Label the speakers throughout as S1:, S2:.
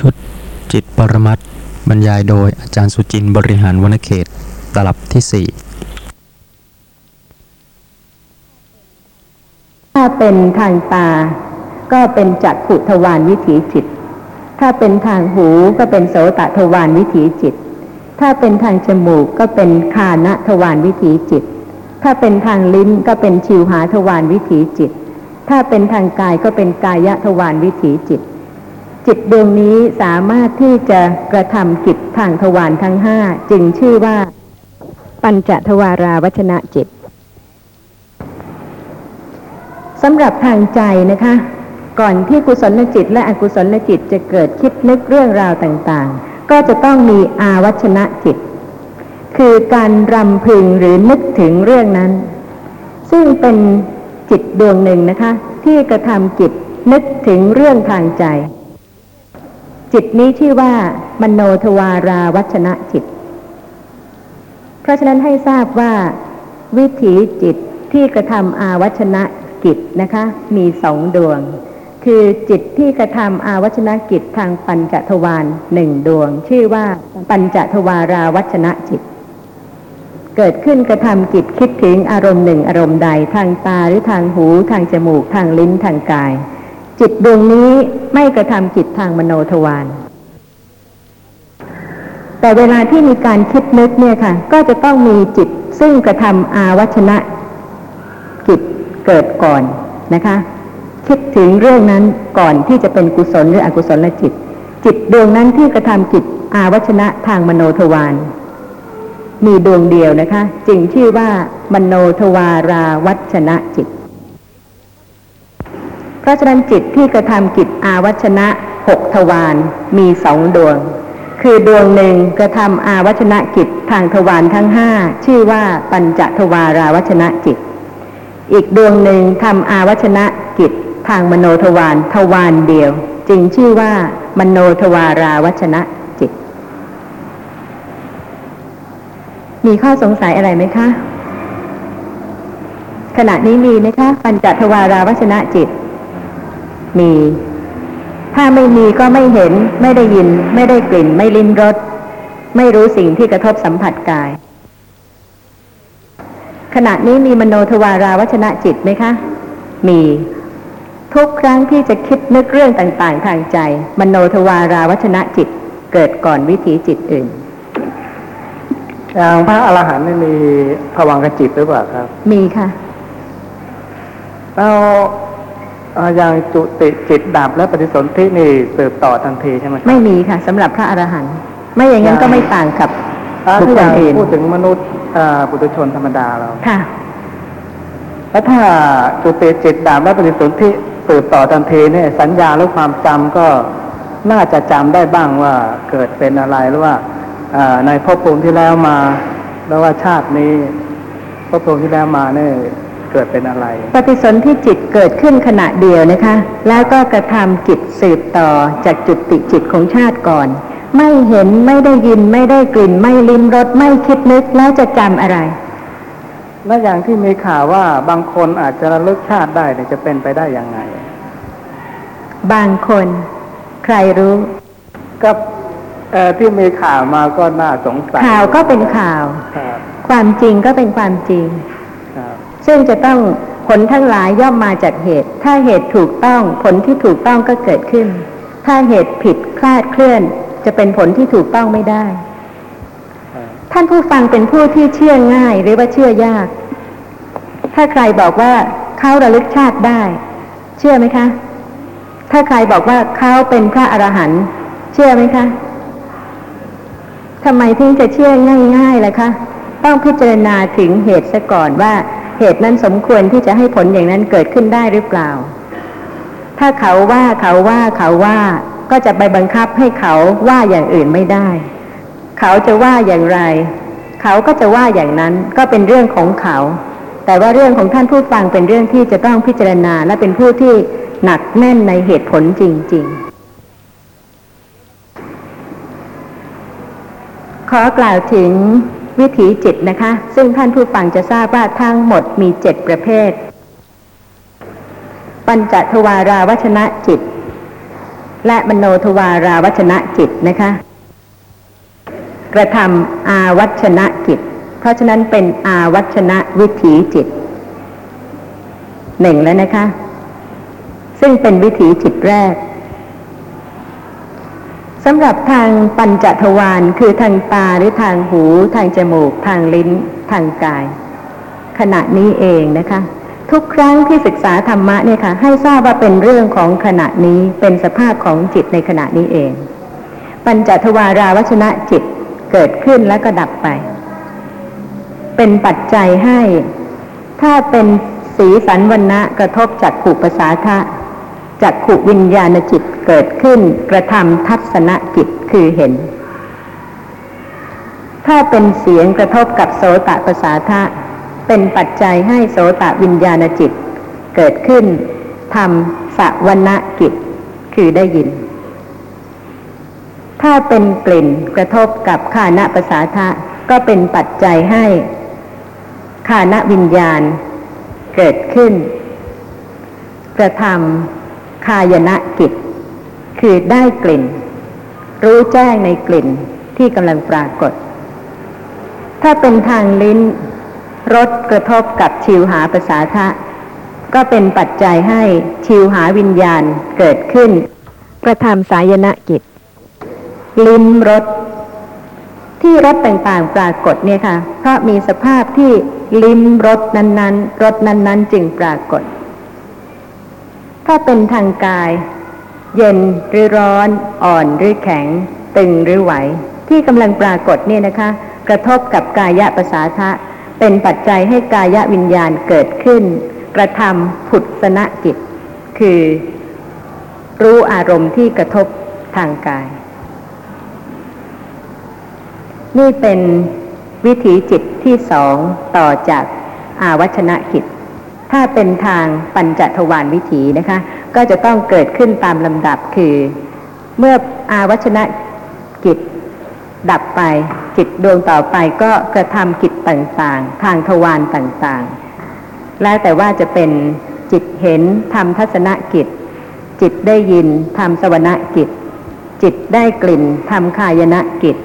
S1: ชุดจิตปรมัตบรรยายโดยอาจารย์สุจินต์บริหารวณเขตตลับที่สี่
S2: ถ้าเป็นทางตา ก็เป็นจักขุทวารวิถีจิต ถ้าเป็นทางหูก็เป็นโสตทวารวิถีจิต ถ้าเป็นทางจมูกก็เป็นคานะทวารวิถีจิต ถ้าเป็นทางลิ้นก็เป็นชิวหาทวารวิถีจิต ถ้าเป็นทางกายก็เป็นกายะทวารวิถีจิต จิตดวงนี้สามารถที่จะกระทำกิจทางทวารทั้งห้าจึงชื่อว่า ปัญจทวาราวัชนะจิตสำหรับทางใจนะคะ ก่อนที่กุศลจิต และอกุศลจิตจะเกิดคิดนึกเรื่องราวต่างๆ ก็จะต้องมีอาวัชนะจิต คือการรำพึงหรือนึกถึงเรื่องนั้น ซึ่งเป็นจิตดวงหนึ่งนะคะ ที่กระทำจิตนึกถึงเรื่องทางใจ จิตนี้ชื่อว่ามโนทวาราวัชนะจิต เพราะฉะนั้นให้ทราบว่า วิถีจิตที่กระทำอาวัชนะกิจนะคะ มีสองดวง คือจิตที่กระทำอาวัชนะกิจทางปัญจทวารหนึ่งดวง ชื่อว่าปัญจทวาราวัชนะจิต เกิดขึ้นกระทำกิจคิดถึงอารมณ์หนึ่งอารมณ์ใดทางตาหรือทางหูทางจมูกทางลิ้นทางกาย จิตดวงนี้ไม่กระทำกิจทางมโนทวารแต่เวลาที่มีการคิดนึกเนี่ยค่ะ ก็จะต้องมีจิตซึ่งกระทำอาวัชนะกิจเกิดก่อนนะคะ คิดถึงเรื่องนั้นก่อนที่จะเป็นกุศลหรืออกุศลจิต จิตดวงนั้นที่กระทำกิจอาวัชนะทางมโนทวารมีดวงเดียวนะคะ จึงชื่อว่ามโนทวาราวัชนะจิต เพราะฉะนั้นจิตที่กระทำกิจอาวัชนะหกทวารมีสองดวง คือดวงหนึ่งกระทำอาวัชนะกิจทางทวารทั้งห้าชื่อว่าปัญจทวาราวัชนะจิต อีกดวงหนึ่งทำอาวัชนะกิจทางมโนทวารทวารเดียว จึงชื่อว่ามโนทวาราวัชนะจิต มีข้อสงสัยอะไรไหมคะ ขณะนี้มีไหมคะ ปัญจทวาราวัชนะจิต มี ถ้าไม่มีก็ไม่เห็น ไม่ได้ยิน ไม่ได้กลิ่น ไม่ลิ้มรสไม่รู้สิ่งที่กระทบสัมผัสกาย ขณะนี้มีมโนทวาราวัชนะจิตไหมคะ มี ทุกครั้งที่จะคิดนึกเรื่องต่าง ๆ ทางใจ มโนทวาราวัชนะจิตเกิดก่อนวิถีจิตอื่น
S3: อย่างพระอรหันต์นี่มีภวังคจิตหรือเปล่าครับ
S2: มีค่ะ
S3: แล้วเอ่อ อย่างจุติจิตดับและปฏิสนธินี่สืบต่อทันทีใช่ไหมครับ
S2: ไม่มีค่ะสำหรับพระอรหันต์ไม่อย่างนั้นก็ไม่ต่างกับ
S3: อ่า
S2: บุค
S3: ถ้า
S2: ค
S3: อ
S2: ล
S3: ย่าง
S2: อื่น
S3: พูดถึงมนุษย์อ่าปุถุชนธรรมดาเรา
S2: ค่ะ
S3: แล้วถ้าจุติจิตดับและปฏิสนธิสืบต่อทันทีเนี่ยสัญญาหรือความจำก็น่าจะจำได้บ้างว่าเกิดเป็นอะไรหรือว่าอ่าในภพภูมิที่แล้วมาแล้วว่าชาตินี้ภพภูมิที่แล้วมาเนี่ย เกิดเป็นอะไร
S2: ปฏิสนธิจิตเกิดขึ้นขณะเดียวนะคะ แล้วก็กระทำจิตสืบต่อจากจุติจิตของชาติก่อน ไม่เห็นไม่ได้ยินไม่ได้กลิ่น ไม่ลิ้มรสไม่คิดนึกแล้วจะจำอะไร
S3: และอย่างที่มีข่าวว่าบางคนอาจจะระลึกชาติได้เนี่ยจะเป็นไปได้ยังไง
S2: บางคน ใครรู้
S3: ก็เอ่อที่มีข่าวมาก็น่าสงสัย
S2: ข่าวก็เป็นข่าว
S3: ครับ
S2: ความจริงก็เป็นความจริง
S3: ครับ
S2: ซึ่งจะต้องผลทั้งหลายย่อมมาจากเหตุ ถ้าเหตุถูกต้องผลที่ถูกต้องก็เกิดขึ้น ถ้าเหตุผิดคลาดเคลื่อน จะเป็นผลที่ถูกต้องไม่ได้ ท่านผู้ฟังเป็นผู้ที่เชื่อง่ายหรือว่าเชื่อยาก ถ้าใครบอกว่าเขาระลึกชาติได้ เชื่อไหมคะ ถ้าใครบอกว่าเขาเป็นพระอรหันต์เชื่อไหมคะทำไมถึงจะเชื่อง่ายๆล่ะคะ ต้องพิจารณาถึงเหตุซะก่อนว่า เหตุนั้นสมควรที่จะให้ผลอย่างนั้นเกิดขึ้นได้หรือเปล่า ถ้าเขาว่าเขาว่าเขาว่าก็จะไปบังคับให้เขาว่าอย่างอื่นไม่ได้ เขาจะว่าอย่างไร เขาก็จะว่าอย่างนั้นก็เป็นเรื่องของเขา แต่ว่าเรื่องของท่านผู้ฟังเป็นเรื่องที่จะต้องพิจารณาและเป็นผู้ที่หนักแน่นในเหตุผลจริง ๆ ขอกล่าวถึง วิถีจิตนะคะ ซึ่งท่านผู้ฟังจะทราบว่าทั้งหมดมีเจ็ดประเภท ปัญจทวาราวัชนะจิต และมโนทวาราวัชนะจิตนะคะ กระทำอาวัชนะจิต เพราะฉะนั้นเป็นอาวัชนะวิถีจิตหนึ่งแล้วนะคะ ซึ่งเป็นวิถีจิตแรกำหรับทางปัญจทวารคือทางตาหรือทางหู ทางจมูก ทางลิ้น ทางกาย ขณะนี้เองนะคะ ทุกครั้งที่ศึกษาธรรมะเนี่ยค่ะ ให้ทราบว่าเป็นเรื่องของขณะนี้เป็นสภาพของจิตในขณะนี้เอง ปัญจทวาราวัชนะจิตเกิดขึ้นแล้วก็ดับไป เป็นปัจจัยให้ ถ้าเป็นสีสันวันนะกระทบจากขุปสาทะ จากขุวิญญาณจิตเกิดขึ้นกระทำทัศนจิตคือเห็น ถ้าเป็นเสียงกระทบกับโสตประสาทะเป็นปัจจัยให้โสตะวิญญาณจิต เกิดขึ้นทำสวนกิจ คือได้ยิน ถ้าเป็นกลิ่นกระทบกับคานะประสาทะก็เป็นปัจจัยให้คานะวิญญาณเกิดขึ้น กระทำ คายนะกิจ คือได้กลิ่น รู้แจ้งในกลิ่นที่กำลังปรากฏ ถ้าเป็นทางลิ้นรสกระทบกับชิวหาประสาทะ ก็เป็นปัจจัยให้ชิวหาวิญญาณเกิดขึ้น กระทำสายนะกิจ ลิ้มรสที่รสต่างๆปรากฏเนี่ยค่ะ เพราะมีสภาพที่ลิ้มรสนั้นๆรสนั้นๆ จึงปรากฏ ถ้าเป็นทางกาย เย็นหรือร้อน อ่อนหรือแข็ง ตึงหรือไหว ที่กำลังปรากฏเนี่ยนะคะ กระทบกับกายะประสาทะ เป็นปัจจัยให้กายะวิญญาณเกิดขึ้น กระทำผุดสนะจิต คือ รู้อารมณ์ที่กระทบทางกาย นี่เป็นวิถีจิตที่สองต่อจากอาวัชนะกิจ ถ้าเป็นทางปัญจทวารวิถีนะคะ ก็จะต้องเกิดขึ้นตามลำดับคือ เมื่ออาวัชนะกิจดับไปจิตดวงต่อไปก็กระทำกิจต่างๆ ทางทวารต่างๆ แล้วแต่ว่าจะเป็นจิตเห็นทำทัศนกิจ จิตได้ยินทำสวนกิจ จิตได้กลิ่นทำคายนะกิจ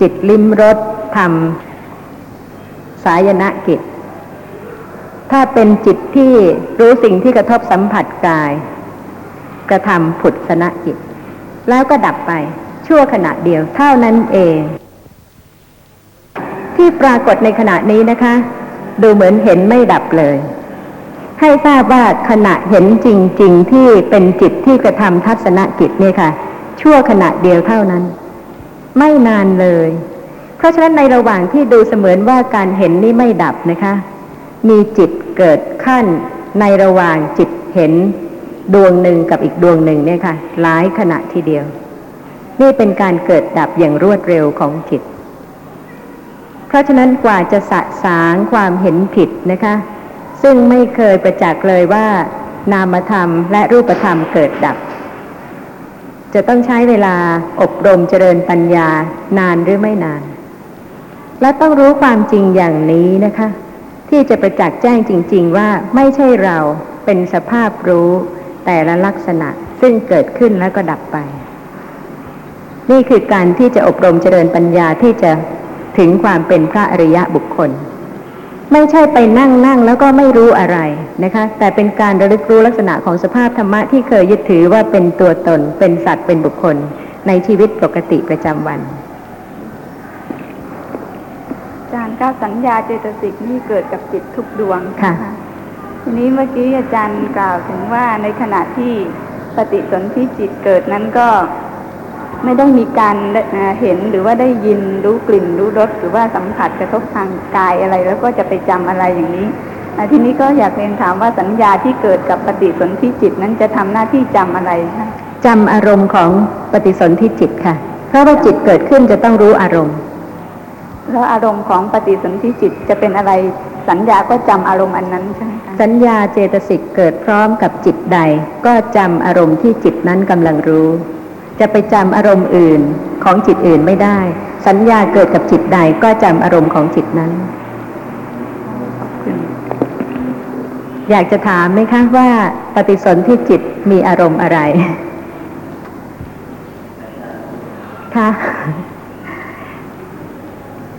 S2: จิตลิ้มรสทำสายนะกิจ ถ้าเป็นจิตที่รู้สิ่งที่กระทบสัมผัสกาย กระทำผุดสนะกิจแล้วก็ดับไปชั่วขณะเดียวเท่านั้นเอง ที่ปรากฏในขณะนี้นะคะ ดูเหมือนเห็นไม่ดับเลย ให้ทราบว่าขณะเห็นจริง ๆ ที่เป็นจิตที่กระทำทัศนกิจเนี่ยค่ะ ชั่วขณะเดียวเท่านั้น ไม่นานเลย เพราะฉะนั้นในระหว่างที่ดูเสมือนว่าการเห็นนี่ไม่ดับนะคะ มีจิต เกิดขั้นในระหว่างจิตเห็นดวงหนึ่งกับอีกดวงหนึ่งเนี่ยค่ะหลายขณะทีเดียว นี่เป็นการเกิดดับอย่างรวดเร็วของจิต เพราะฉะนั้นกว่าจะสะสางความเห็นผิดนะคะ ซึ่งไม่เคยประจักษ์เลยว่า นามธรรมและรูปธรรมเกิดดับ จะต้องใช้เวลาอบรมเจริญปัญญานานหรือไม่นาน และต้องรู้ความจริงอย่างนี้นะคะ ที่จะประจักษ์แจ้งจริง ๆ ว่าไม่ใช่เราเป็นสภาพรู้แต่ละลักษณะซึ่งเกิดขึ้นแล้วก็ดับไป นี่คือการที่จะอบรมเจริญปัญญาที่จะถึงความเป็นพระอริยะบุคคล ไม่ใช่ไปนั่งนั่งแล้วก็ไม่รู้อะไรนะคะ แต่เป็นการระลึกรู้ลักษณะของสภาพธรรมะที่เคยยึดถือว่าเป็นตัวตน เป็นสัตว์เป็นบุคคล ในชีวิตปกติประจำวัน
S4: อาจารย์ ก้าสัญญาเจตสิกนี่เกิดกับจิตทุกดวง
S2: ค่ะ
S4: ทีนี้เมื่อกี้อาจารย์กล่าวถึงว่าในขณะที่ปฏิสนธิจิตเกิดนั้นก็ไม่ได้มีการเอ่อเห็นหรือว่าได้ยินรู้กลิ่นรู้รสหรือว่าสัมผัสกระทบทางกายอะไร แล้วก็จะไปจำอะไรอย่างนี้อ่าทีนี้ก็อยากเรียนถามว่าสัญญาที่เกิดกับปฏิสนธิจิตนั้นจะทำหน้าที่จำอะไรคะ
S2: จำอารมณ์ของปฏิสนธิจิตค่ะ เพราะว่าจิตเกิดขึ้นจะต้องรู้อารมณ์
S4: แล้วอารมณ์ของปฏิสนธิจิตจะเป็นอะไรสัญญาก็จำอารมณ์อันนั้นใช่ไหมคะ
S2: สัญญาเจตสิกเกิดพร้อมกับจิตใด ก็จำอารมณ์ที่จิตนั้นกำลังรู้ จะไปจำอารมณ์อื่นของจิตอื่นไม่ได้ สัญญาเกิดกับจิตใดก็จำอารมณ์ของจิตนั้น อยากจะถามไหมคะว่า ปฏิสนธิจิตมีอารมณ์อะไรคะ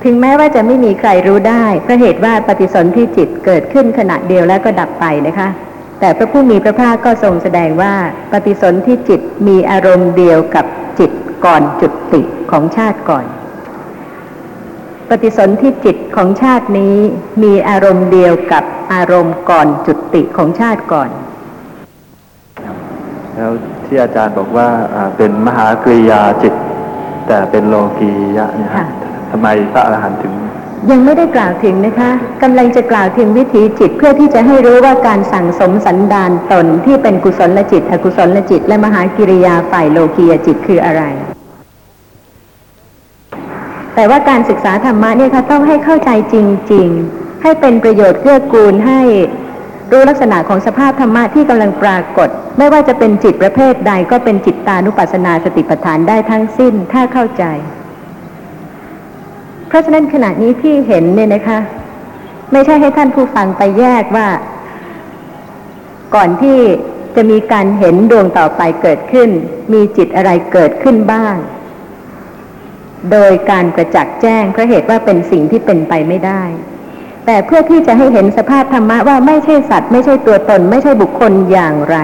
S2: ถึงแม้ว่าจะไม่มีใครรู้ได้เพราะเหตุว่าปฏิสนธิจิตเกิดขึ้นขณะเดียวแล้วก็ดับไปนะคะ แต่พระผู้มีพระภาคก็ทรงแสดงว่าปฏิสนธิจิตมีอารมณ์เดียวกับจิตก่อนจุติของชาติก่อน ปฏิสนธิจิตของชาตินี้มีอารมณ์เดียวกับอารมณ์ก่อนจุติของชาติก่อน
S5: แล้วที่อาจารย์บอกว่าอ่าเป็นมหากริยาจิต แต่เป็นโลกียะเนี่ยฮะ
S2: ค่ะ
S5: ทำไมพระอรหันต์ถึง
S2: ยังไม่ได้กล่าวถึงนะคะกำลังจะกล่าวถึงวิถีจิตเพื่อที่จะให้รู้ว่าการสั่งสมสันดานตนที่เป็นกุศลจิตอกุศลจิต และมหากิริยาฝ่ายโลกียจิตคืออะไร แต่ว่าการศึกษาธรรมะเนี่ยค่ะต้องให้เข้าใจจริง ๆ ให้เป็นประโยชน์เกื้อกูลให้รู้ลักษณะของสภาพธรรมะที่กำลังปรากฏ ไม่ว่าจะเป็นจิตประเภทใดก็เป็นจิตตานุปัสสนาสติปัฏฐานได้ทั้งสิ้นถ้าเข้าใจ ราะฉะนั้นขณะนี้ที่เห็นเนี่ยนะคะ ไม่ใช่ให้ท่านผู้ฟังไปแยกว่า ก่อนที่จะมีการเห็นดวงต่อไปเกิดขึ้น มีจิตอะไรเกิดขึ้นบ้าง โดยการประจักษ์แจ้งเพราะเหตุว่าเป็นสิ่งที่เป็นไปไม่ได้ แต่เพื่อที่จะให้เห็นสภาพธรรมะว่าไม่ใช่สัตว์ ไม่ใช่ตัวตน ไม่ใช่บุคคลอย่างไร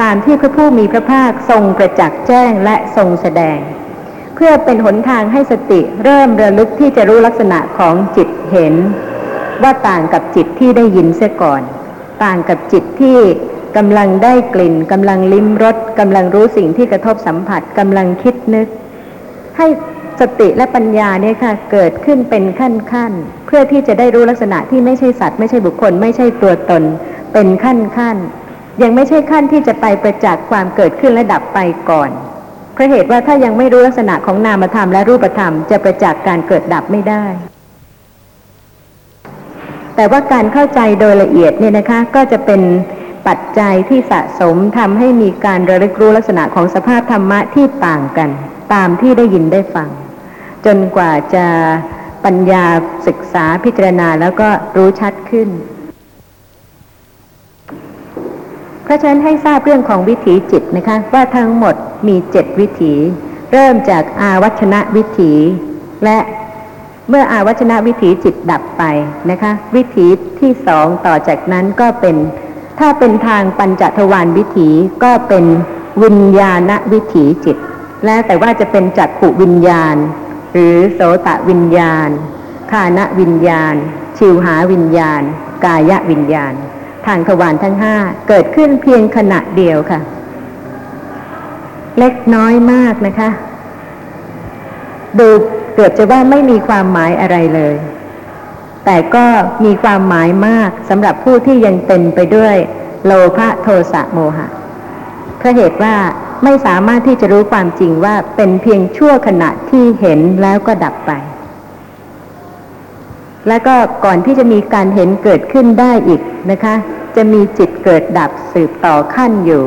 S2: ตามที่พระผู้มีพระภาคทรงประจักษ์แจ้งและทรงแสดง พื่อเป็นหนทางให้สติเริ่มระลึกที่จะรู้ลักษณะของจิตเห็น ว่าต่างกับจิตที่ได้ยินเสียก่อน ต่างกับจิตที่กำลังได้กลิ่นกำลังลิ้มรสกำลังรู้สิ่งที่กระทบสัมผัสกำลังคิดนึก ให้สติและปัญญาเนี่ยค่ะเกิดขึ้นเป็นขั้นขั้นๆเพื่อที่จะได้รู้ลักษณะที่ไม่ใช่สัตว์ไม่ใช่บุคคล ไม่ใช่ตัวตน เป็นขั้นขั้นๆยังไม่ใช่ขั้นที่จะไปประจักษ์ความเกิดขึ้นและดับไปก่อน ราะเหตุว่าถ้ายังไม่รู้ลักษณะของนามธรรมและรูปธรรมจะประจักษ์การเกิดดับไม่ได้ แต่ว่าการเข้าใจโดยละเอียดเนี่ยนะคะ ก็จะเป็นปัจจัยที่สะสมทำให้มีการระลึกรู้ลักษณะของสภาพธรรมะที่ต่างกัน ตามที่ได้ยินได้ฟัง จนกว่าจะปัญญาศึกษาพิจารณาแล้วก็รู้ชัดขึ้น เพ ราะฉะนั้นให้ทราบเรื่องของวิถีจิตนะคะ ว่าทั้งหมดมีเจ็ดวิถี เริ่มจากอาวัชนะวิถี และเมื่ออาวัชนะวิถีจิตดับไปนะคะ วิถีที่สองต่อจากนั้นก็เป็น ถ้าเป็นทางปัญจทวารวิถีก็เป็นวิญญาณวิถีจิต แล้วแต่ว่าจะเป็นจักขุวิญญาณ หรือโสตวิญญาณคานวิญญาณ ชิวหาวิญญาณ กายวิญญาณ ทางทวารทั้งห้าเกิดขึ้นเพียงขณะเดียวค่ะ เล็กน้อยมากนะคะ ดูเกือบจะว่าไม่มีความหมายอะไรเลย แต่ก็มีความหมายมากสำหรับผู้ที่ยังเต็มไปด้วย โลภะโทสะโมหะเพราะเหตุว่าไม่สามารถที่จะรู้ความจริงว่าเป็นเพียงชั่วขณะที่เห็นแล้วก็ดับไป แล้วก็ก่อนที่จะมีการเห็นเกิดขึ้นได้อีกนะคะ จะมีจิตเกิดดับสืบต่อขั้นอยู่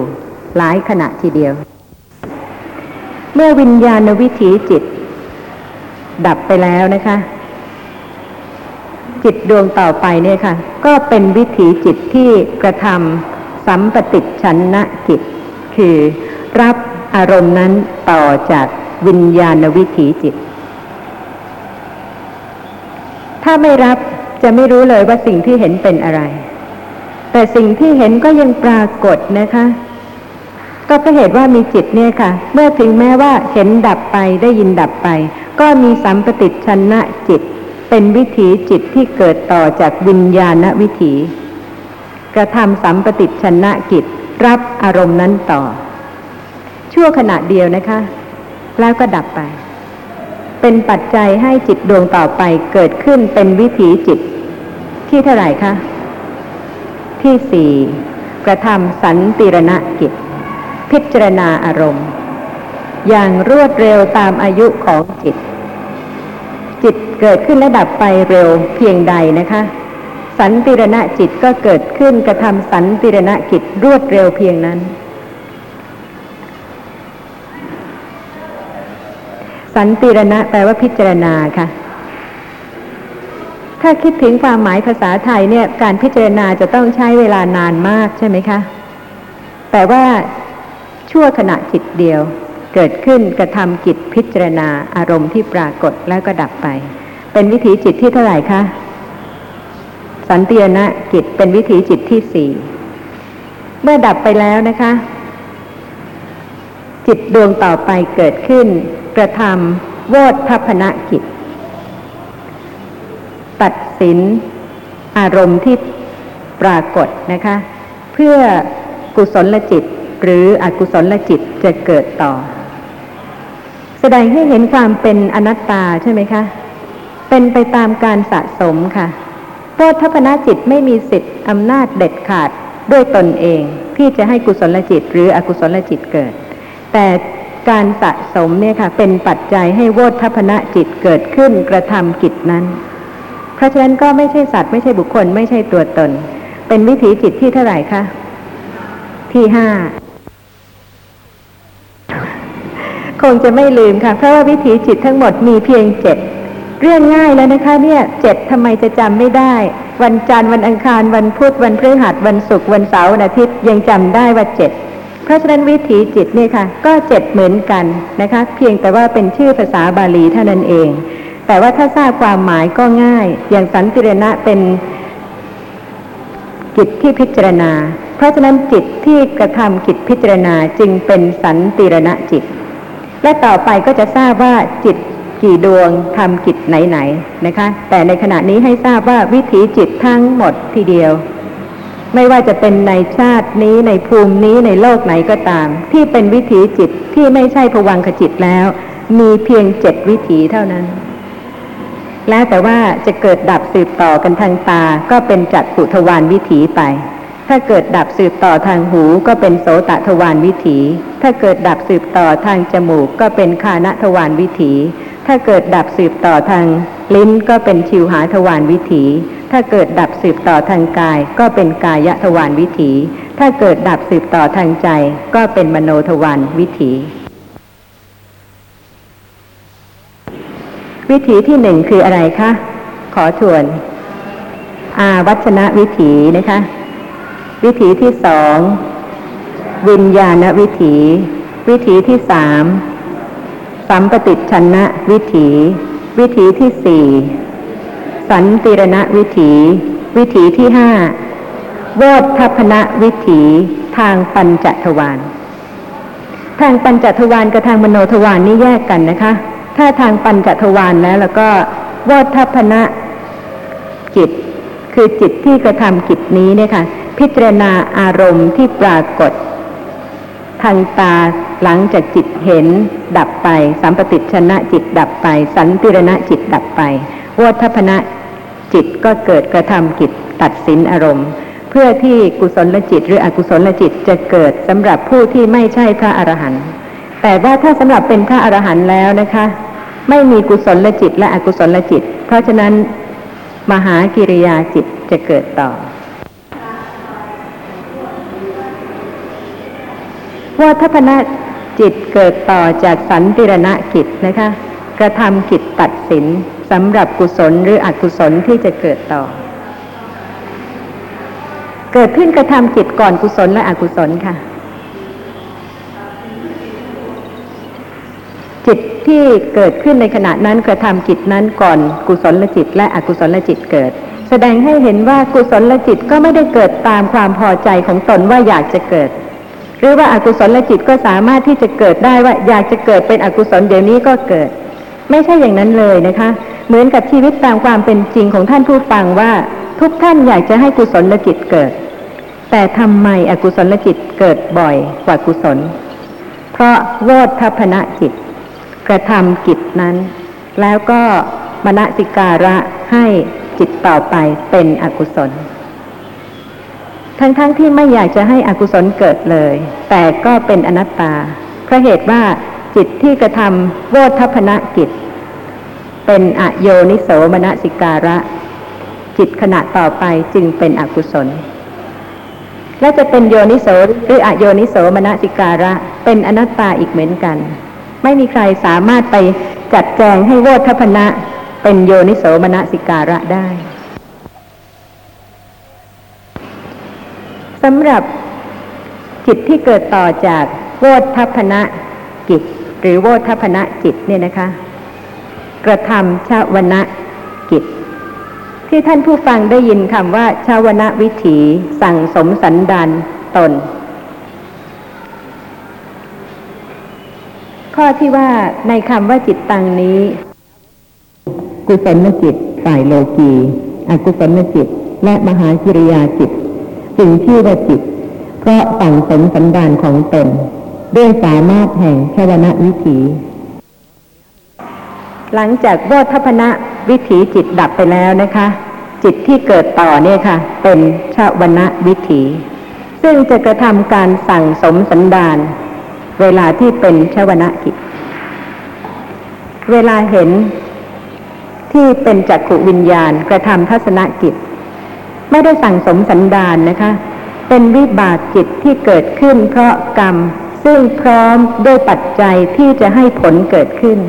S2: หลายขณะทีเดียว เมื่อวิญญาณวิถีจิต ดับไปแล้วนะคะ จิตดวงต่อไปเนี่ยค่ะ ก็เป็นวิถีจิตที่กระทำสัมปติชันนะจิตคือรับอารมณ์นั้นต่อจากวิญญาณวิถีจิต ถ้าไม่รับจะไม่รู้เลยว่าสิ่งที่เห็นเป็นอะไร แต่สิ่งที่เห็นก็ยังปรากฏนะคะ ก็เพราะเหตุว่ามีจิตเนี่ยค่ะ เมื่อถึงแม้ว่าเห็นดับไปได้ยินดับไป ก็มีสัมปติชนะจิต เป็นวิถีจิตที่เกิดต่อจากวิญญาณวิถี กระทำสัมปติชนะกิจ รับอารมณ์นั้นต่อ ชั่วขณะเดียวนะคะ แล้วก็ดับไป เป็นปัจจัยให้จิตดวงต่อไปเกิดขึ้นเป็นวิถีจิต ที่เท่าไหร่คะ ที่สี่กระทำสันติรณกิจ พิจารณาอารมณ์ อย่างรวดเร็วตามอายุของจิต จิตเกิดขึ้นและดับไปเร็วเพียงใดนะคะ สันติรณจิตก็เกิดขึ้นกระทำสันติรณกิจรวดเร็วเพียงนั้น สันติรณะแปลว่าพิจารณาค่ะ ถ้าคิดถึงความหมายภาษาไทยเนี่ย การพิจารณาจะต้องใช้เวลานานมากใช่ไหมคะ แต่ว่าชั่วขณะจิตเดียว เกิดขึ้นกระทำกิจพิจารณาอารมณ์ที่ปรากฏแล้วก็ดับไป เป็นวิถีจิตที่เท่าไหร่คะ สันติยนะกิจเป็นวิถีจิตที่สี่เมื่อดับไปแล้วนะคะ จิตดวงต่อไปเกิดขึ้น กระทำโวทัพนกิจ ตัดสินอารมณ์ที่ปรากฏนะคะ เพื่อกุศลจิตหรืออกุศลจิตจะเกิดต่อ แสดงให้เห็นความเป็นอนัตตาใช่ไหมคะ เป็นไปตามการสะสมค่ะโพธพนาจิตไม่มีสิทธิ์อำนาจเด็ดขาดด้วยตนเอง ที่จะให้กุศลจิตหรืออกุศลจิตเกิด แต่ การสะสมเนี่ยค่ะ เป็นปัจจัยให้โวทัพนจิตเกิดขึ้นกระทำกิจนั้น เพราะฉะนั้นก็ไม่ใช่สัตว์ไม่ใช่บุคคล ไม่ใช่ตัวตน เป็นวิถีจิตที่เท่าไหร่คะที่ห้าคงจะไม่ลืมค่ะ เพราะว่าวิถีจิตทั้งหมดมีเพียงเจ็ดเรื่องง่ายแล้วนะคะ เนี่ยเจ็ดทำไมจะจำไม่ได้ วันจันทร์วันอังคารวันพุธวันพฤหัสวันศุกร์วันเสาร์วันอาทิตย์ยังจำได้ว่าเจ็ด ราะฉะนั้นวิถีจิตเนี่ยค่ะ ก็เจ็ดเหมือนกันนะคะ เพียงแต่ว่าเป็นชื่อภาษาบาลีเท่านั้นเอง แต่ว่าถ้าทราบความหมายก็ง่าย อย่างสันติรณะเป็นกิจที่พิจารณา เพราะฉะนั้นจิตที่กระทำกิจพิจารณาจึงเป็นสันติรณะจิต และต่อไปก็จะทราบว่าจิตกี่ดวงทำกิจไหนๆนะคะ แต่ในขณะนี้ให้ทราบว่าวิถีจิตทั้งหมดทีเดียว ไม่ว่าจะเป็นในชาตินี้ในภูมินี้ในโลกไหนก็ตาม ที่เป็นวิถีจิตที่ไม่ใช่ผวังขจิตแล้ว มีเพียงเจ็ดวิถีเท่านั้น แล้วแต่ว่าจะเกิดดับสืบต่อกันทางตาก็เป็นจักขุทวารวิถีไป ถ้าเกิดดับสืบต่อทางหูก็เป็นโสตทวารวิถี ถ้าเกิดดับสืบต่อทางจมูกก็เป็นคานทวารวิถี ถ้าเกิดดับสืบต่อทางลิ้นก็เป็นชิวหาทวารวิถี ถ้าเกิดดับสืบต่อทางกาย ก็เป็นกายทวารวิถี ถ้าเกิดดับสืบต่อทางใจ ก็เป็นมโนทวารวิถี วิถีที่หนึ่งคืออะไรคะ ขอทวนอาวัชนะวิถีนะคะ วิถีที่สองวิญญาณวิถี วิถีที่สามสัมปติชนะวิถี วิถีที่สี่ สันติรณวิถี วิถีที่ห้าโวทัพนะวิถีทางปัญจทวารทางปัญจทวารกับทางมโนทวารนี่แยกกันนะคะ ถ้าทางปัญจทวารแล้วแล้วก็โวทัพนะจิต คือจิตที่กระทำกิจนี้เนี่ยค่ะ พิจารณาอารมณ์ที่ปรากฏ ทางตาหลังจากจิตเห็นดับไป สัมปติชนะจิตดับไป สันติรณะจิตดับไป วทัพนะจิตก็เกิดกระทำกิจตัดสินอารมณ์ เพื่อที่กุศลจิตหรืออกุศลจิตจะเกิดสำหรับผู้ที่ไม่ใช่พระอรหันต์แต่ว่าถ้าสำหรับเป็นพระอรหันต์แล้วนะคะ ไม่มีกุศลจิตและอกุศลจิต เพราะฉะนั้นมหากิริยาจิตจะเกิดต่อว่าทัพนะจิตเกิดต่อจากสันติรณกิจนะคะ กระทำกิจตัดสิน สำหรับกุศลหรืออกุศลที่จะเกิดต่อ เกิดขึ้นกระทำกิจก่อนกุศลและอกุศลค่ะ จิตที่เกิดขึ้นในขณะนั้นกระทำกิจนั้นก่อนกุศลลจิต และอกุศลลจิตเกิด แสดงให้เห็นว่ากุศลจิตก็ไม่ได้เกิดตามความพอใจของตนว่าอยากจะเกิดหรือว่าอากุศลจิตก็สามารถที่จะเกิดได้ว่าอยากจะเกิดเป็นอกุศลเดี๋ยวนี้ก็เกิด ไม่ใช่อย่างนั้นเลยนะคะ เหมือนกับชีวิตตามความเป็นจริงของท่านผู้ฟังว่า ทุกท่านอยากจะให้กุศลจิตเกิด แต่ทำไมอกุศลจิตเกิดบ่อยกว่ากุศล เพราะโวทัพนะจิต กระทำกิจนั้น แล้วก็มณสิการะให้จิตต่อไปเป็นอกุศล ทั้งๆทที่ไม่อยากจะให้อกุศลเกิดเลย แต่ก็เป็นอนัตตาเพราะเหตุว่าจิตที่กระทำโวทัพนะกิจ เป็นอโยนิโสมนสิการะ จิตขณะต่อไปจึงเป็นอกุศล และจะเป็นโยนิโสหรืออโยนิโสมนสิการะ เป็นอนัตตาอีกเหมือนกัน ไม่มีใครสามารถไปจัดแจงให้โวทัพนะเป็นโยนิโสมนสิการะได้สำหรับจิตที่เกิดต่อจากโวทัพนะกิจ หรือโวทัพนะจิตเนี่ยนะคะ กระทำชาวนะกิจ ที่ท่านผู้ฟังได้ยินคำว่าชาวนะวิถี สั่งสมสันดานตน ข้อที่ว่าในคำว่าจิตตังนี้ กุศลจิตฝ่ายโลกีอกุศลจิต และมหากิริยาจิตจึงชื่อว่าจิต เพราะสั่งสมสันดานของตนด้วยสามารถแห่งชวนะวิถี หลังจากโวทัพนะวิถีจิตดับไปแล้วนะคะ จิตที่เกิดต่อเนี่ยค่ะ เป็นชวนะวิถี ซึ่งจะกระทำการสั่งสมสันดาน เวลาที่เป็นชวนะกิจ เวลาเห็นที่เป็นจักขุวิญญาณกระทำทัศนกิจ ไม่ได้สั่งสมสันดานนะคะ เป็นวิบากจิตที่เกิดขึ้นเพราะกรรม ซึ่งพร้อมด้วยปัจจัยที่จะให้ผลเกิดขึ้น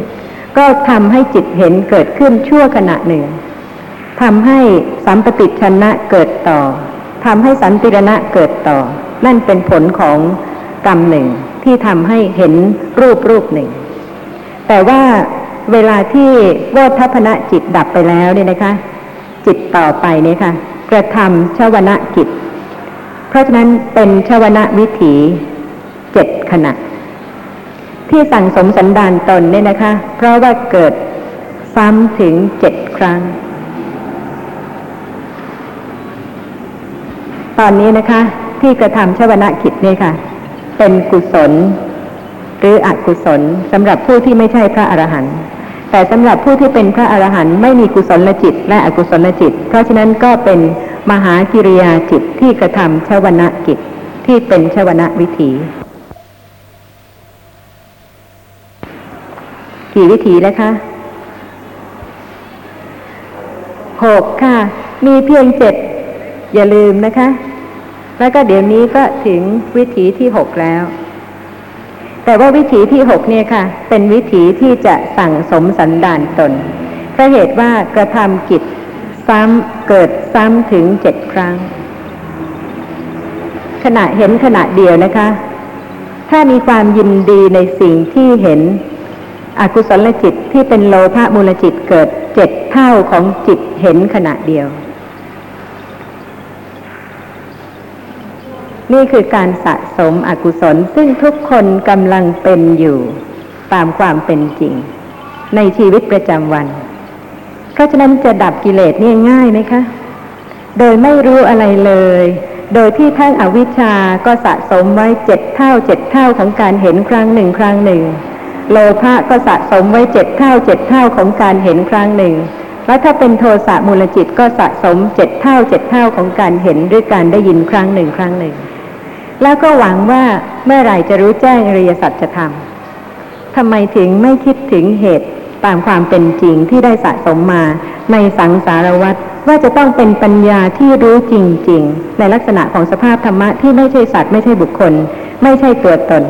S2: ก็ทำให้จิตเห็นเกิดขึ้นชั่วขณะหนึ่งทำให้สัมปติชนะเกิดต่อทำให้สันติรณะเกิดต่อ นั่นเป็นผลของกรรมหนึ่งที่ทำให้เห็นรูปรูปหนึ่ง แต่ว่าเวลาที่โวทัพนะจิตดับไปแล้วเนี่ยนะคะ จิตต่อไปเนี่ยค่ะ กระทำชวนะกิจ เพราะฉะนั้นเป็นชวนะวิถีเจ็ดขณะ ที่สั่งสมสันดานตนเนี่ยนะคะ เพราะว่าเกิดซ้ำถึงเจ็ดครั้ง ตอนนี้นะคะ ที่กระทำชวนะกิจเนี่ยค่ะ เป็นกุศล หรืออกุศลสำหรับผู้ที่ไม่ใช่พระอรหันต์แต่สำหรับผู้ที่เป็นพระอรหันต์ไม่มีกุศลจิต และอกุศลจิต เพราะฉะนั้นก็เป็นมหากิริยาจิตที่กระทำชวนะกิจที่เป็นชวนะวิถี กี่วิถีแล้วคะหกค่ะ มีเพียงเจ็ดอย่าลืมนะคะ แล้วก็เดี๋ยวนี้ก็ถึงวิถีที่หกแล้ว แต่ว่าวิถีที่หกเนี่ยค่ะ เป็นวิถีที่จะสั่งสมสันดานตนเพราะเหตุว่ากระทำกิจซ้ำเกิดซ้ำถึงเจ็ดครั้ง ขณะเห็นขณะเดียวนะคะ ถ้ามีความยินดีในสิ่งที่เห็น อกุศลจิตที่เป็นโลภะมูลจิตเกิดเจ็ดเท่าของจิตเห็นขณะเดียว นี่คือการสะสมอกุศลซึ่งทุกคนกำลังเป็นอยู่ตามความเป็นจริง ในชีวิตประจำวัน เพราะฉะนั้นจะดับกิเลสนี่ง่ายไหมคะ โดยไม่รู้อะไรเลย โดยที่ท่านอวิชชาก็สะสมไว้เจ็ดเท่าเจ็ดเท่าของการเห็นครั้งหนึ่งครั้งหนึ่ง โลภะก็สะสมไว้เจ็ดเท่าเจ็ดเท่าของการเห็นครั้งหนึ่ง แล้วถ้าเป็นโทสะมูลจิตก็สะสมเจ็ดเท่าเจ็ดเท่าของการเห็นด้วยการได้ยินครั้งหนึ่งครั้งหนึ่ง แล้วก็หวังว่าเมื่อไหร่จะรู้แจ้งอริยสัจธรรมทำไมถึงไม่คิดถึงเหตุตามความเป็นจริงที่ได้สะสมมาในสังสารวัฏว่าจะต้องเป็นปัญญาที่รู้จริง ๆ ในลักษณะของสภาพธรรมะที่ไม่ใช่สัตว์ไม่ใช่บุคคล ไม่ใช่ตัวตน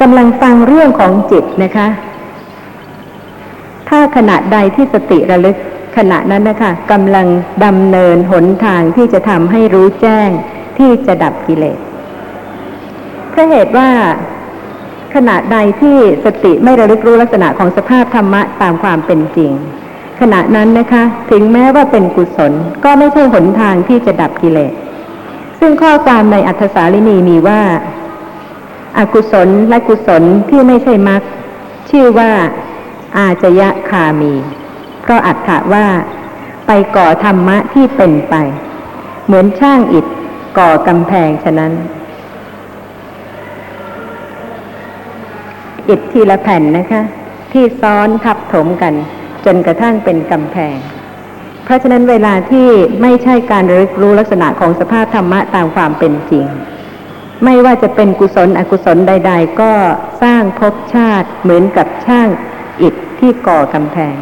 S2: กำลังฟังเรื่องของจิตนะคะ ถ้าขณะใดที่สติระลึกขณะนั้นนะคะกำลังดำเนินหนทางที่จะทำให้รู้แจ้งที่จะดับกิเลสเพราะเหตุว่าขณะใดที่สติไม่ระลึกรู้ลักษณะของสภาพธรรมะตามความเป็นจริง ขณะนั้นนะคะ ถึงแม้ว่าเป็นกุศลก็ไม่ใช่หนทางที่จะดับกิเลส ซึ่งข้อความในอัธสาลินีมีว่า อกุศลและกุศลที่ไม่ใช่มรรคชื่อว่าอาจยะคามีก็อัตถะว่าไปก่อธรรมะที่เป็นไป เหมือนช่างอิฐก่อกำแพงฉะนั้น อิฐทีละแผ่นนะคะ ที่ซ้อนทับถมกัน จนกระทั่งเป็นกำแพง เพราะฉะนั้นเวลาที่ไม่ใช่การระลึกรู้ลักษณะของสภาพธรรมะตามความเป็นจริง ไม่ว่าจะเป็นกุศลอกุศลใด ๆ ก็สร้างภพชาติเหมือนกับช่างอิฐที่ก่อกำแพง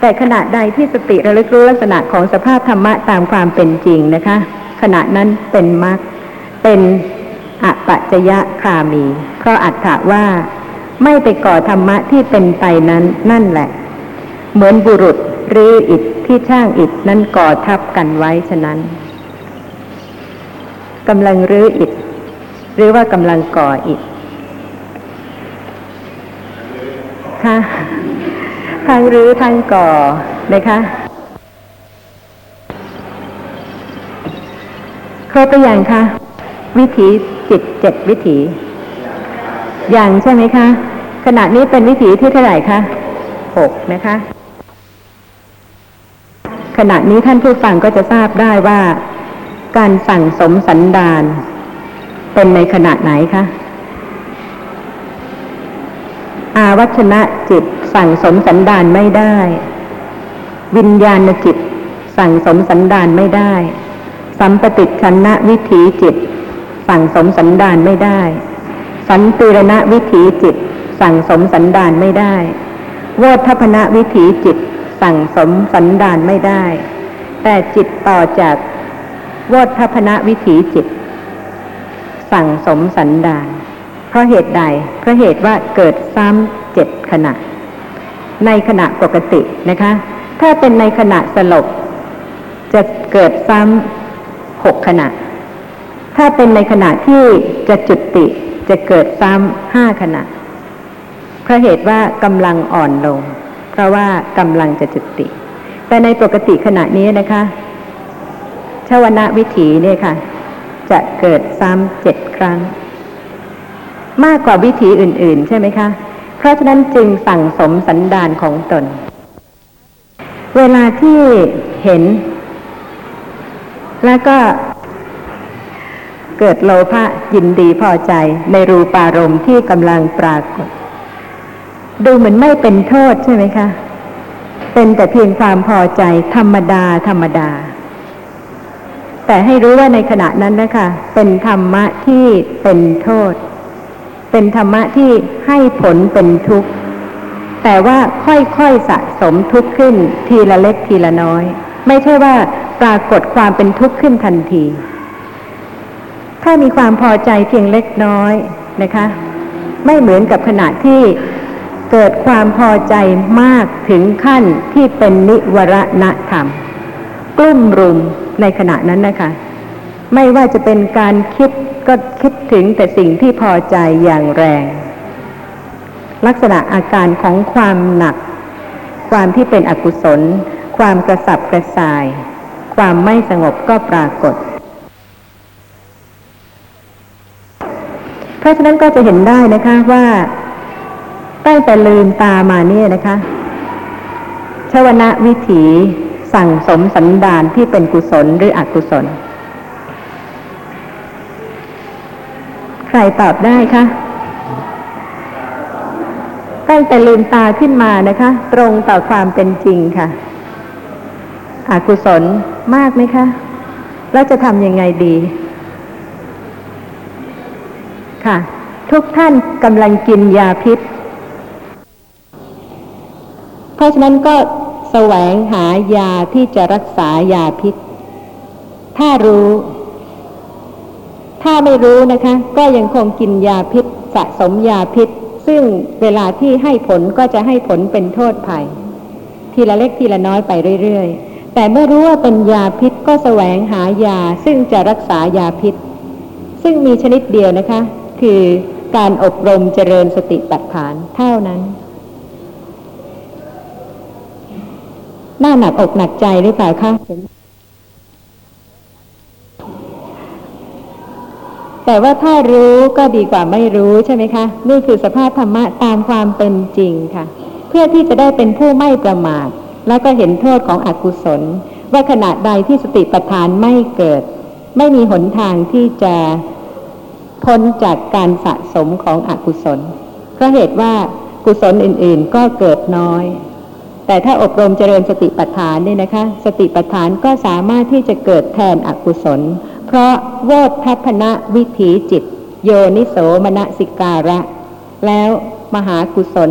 S2: แต่ขณะใดที่สติระลึกรู้ลักษณะของสภาพธรรมะตามความเป็นจริงนะคะ ขณะนั้นเป็นมรรคเป็นอปัจจยะคามี เพราะอัตถะว่าไม่ไปก่อธรรมะที่เป็นไปนั้นนั่นแหละ เหมือนบุรุษหรืออิฐที่ช่างอิฐนั้นก่อทับกันไว้ฉะนั้น กำลังรื้ออิฐหรือว่ากำลังก่ออีกค่ะทางรื้อทางก่อนะคะครบหรือยังคะวิถีจิตเจ็ดวิถี อย่างใช่ไหมคะ ขณะนี้เป็นวิถีที่เท่าไหร่คะหกนะคะ ขณะนี้ท่านผู้ฟังก็จะทราบได้ว่า การสั่งสมสันดานเป็นในขณะไหนคะ อาวัชนะจิตสั่งสมสันดานไม่ได้ วิญญาณจิตสั่งสมสันดานไม่ได้ สัมปติชนะวิถีจิต สั่งสมสันดานไม่ได้ สันติรณวิถีจิต สั่งสมสันดานไม่ได้โวทัพนะวิถีจิต สั่งสมสันดานไม่ได้ แต่จิตต่อจาก โวทัพนะวิถีจิต สั่งสมสันดานเพราะเหตุใดเพราะเหตุว่าเกิดซ้ำเจ็ดขณะ ในขณะปกตินะคะ ถ้าเป็นในขณะสลบ จะเกิดซ้ำหกขณะ ถ้าเป็นในขณะที่จะจุติจะเกิดซ้ำห้าขณะ เพราะเหตุว่ากำลังอ่อนลง เพราะว่ากำลังจะจุติ แต่ในปกติขณะนี้นะคะ วนะวิถีเนี่ยค่ะ จะเกิดซ้ำเจ็ดครั้ง มากกว่าวิถีอื่น ๆ ใช่ไหมคะ เพราะฉะนั้นจึงสั่งสมสันดานของตน เวลาที่เห็น แล้วก็เกิดโลภะยินดีพอใจในรูปารมณ์ที่กำลังปรากฏ ดูเหมือนไม่เป็นโทษใช่ไหมคะ เป็นแต่เพียงความพอใจธรรมดาธรรมดา แต่ให้รู้ว่าในขณะนั้นนะคะเป็นธรรมะที่เป็นโทษ เป็นธรรมะที่ให้ผลเป็นทุกข์ แต่ว่าค่อยๆสะสมทุกข์ขึ้น ทีละเล็กทีละน้อย ไม่ใช่ว่าปรากฏความเป็นทุกข์ขึ้นทันที ถ้ามีความพอใจเพียงเล็กน้อยนะคะ ไม่เหมือนกับขณะที่เกิดความพอใจมากถึงขั้นที่เป็นนิวรณธรรมกลุ่มรุม ในขณะนั้นนะคะ ไม่ว่าจะเป็นการคิดก็คิดถึงแต่สิ่งที่พอใจอย่างแรง ลักษณะอาการของความหนัก ความที่เป็นอกุศล ความกระสับกระส่าย ความไม่สงบก็ปรากฏ เพราะฉะนั้นก็จะเห็นได้นะคะว่าตั้งแต่ลืมตามาเนี่ยนะคะชวนะวิถี สั่งสมสันดานที่เป็นกุศลหรืออกุศล ใครตอบได้คะตั้งแต่ลืมตาขึ้นมานะคะ ตรงต่อความเป็นจริงค่ะ อกุศลมากไหมคะแล้วจะทำยังไงดี ค่ะ ทุกท่านกำลังกินยาพิษ เพราะฉะนั้นก็ แสวงหายาที่จะรักษายาพิษ ถ้ารู้ ถ้าไม่รู้นะคะ ก็ยังคงกินยาพิษ สะสมยาพิษ ซึ่งเวลาที่ให้ผลก็จะให้ผลเป็นโทษภัย ทีละเล็กทีละน้อยไปเรื่อยๆ แต่เมื่อรู้ว่าเป็นยาพิษก็แสวงหายาซึ่งจะรักษายาพิษ ซึ่งมีชนิดเดียวนะคะ คือการอบรมเจริญสติปัฏฐานเท่านั้น น่าหนักอกหนักใจหรือเปล่าคะแต่ว่าถ้ารู้ก็ดีกว่าไม่รู้ใช่ไหมคะ นี่คือสภาพธรรมะตามความเป็นจริงค่ะ เพื่อที่จะได้เป็นผู้ไม่ประมาท แล้วก็เห็นโทษของอกุศล ว่าขณะใดที่สติปัฏฐานไม่เกิด ไม่มีหนทางที่จะพ้นจากการสะสมของอกุศลเพราะเหตุว่ากุศลอื่นๆก็เกิดน้อย แต่ถ้าอบรมเจริญสติปัฏฐานเนี่ยนะคะ สติปัฏฐานก็สามารถที่จะเกิดแทนอกุศล เพราะโวทพัพนะวิถีจิต โยนิโสมนสิการะ แล้วมหากุศล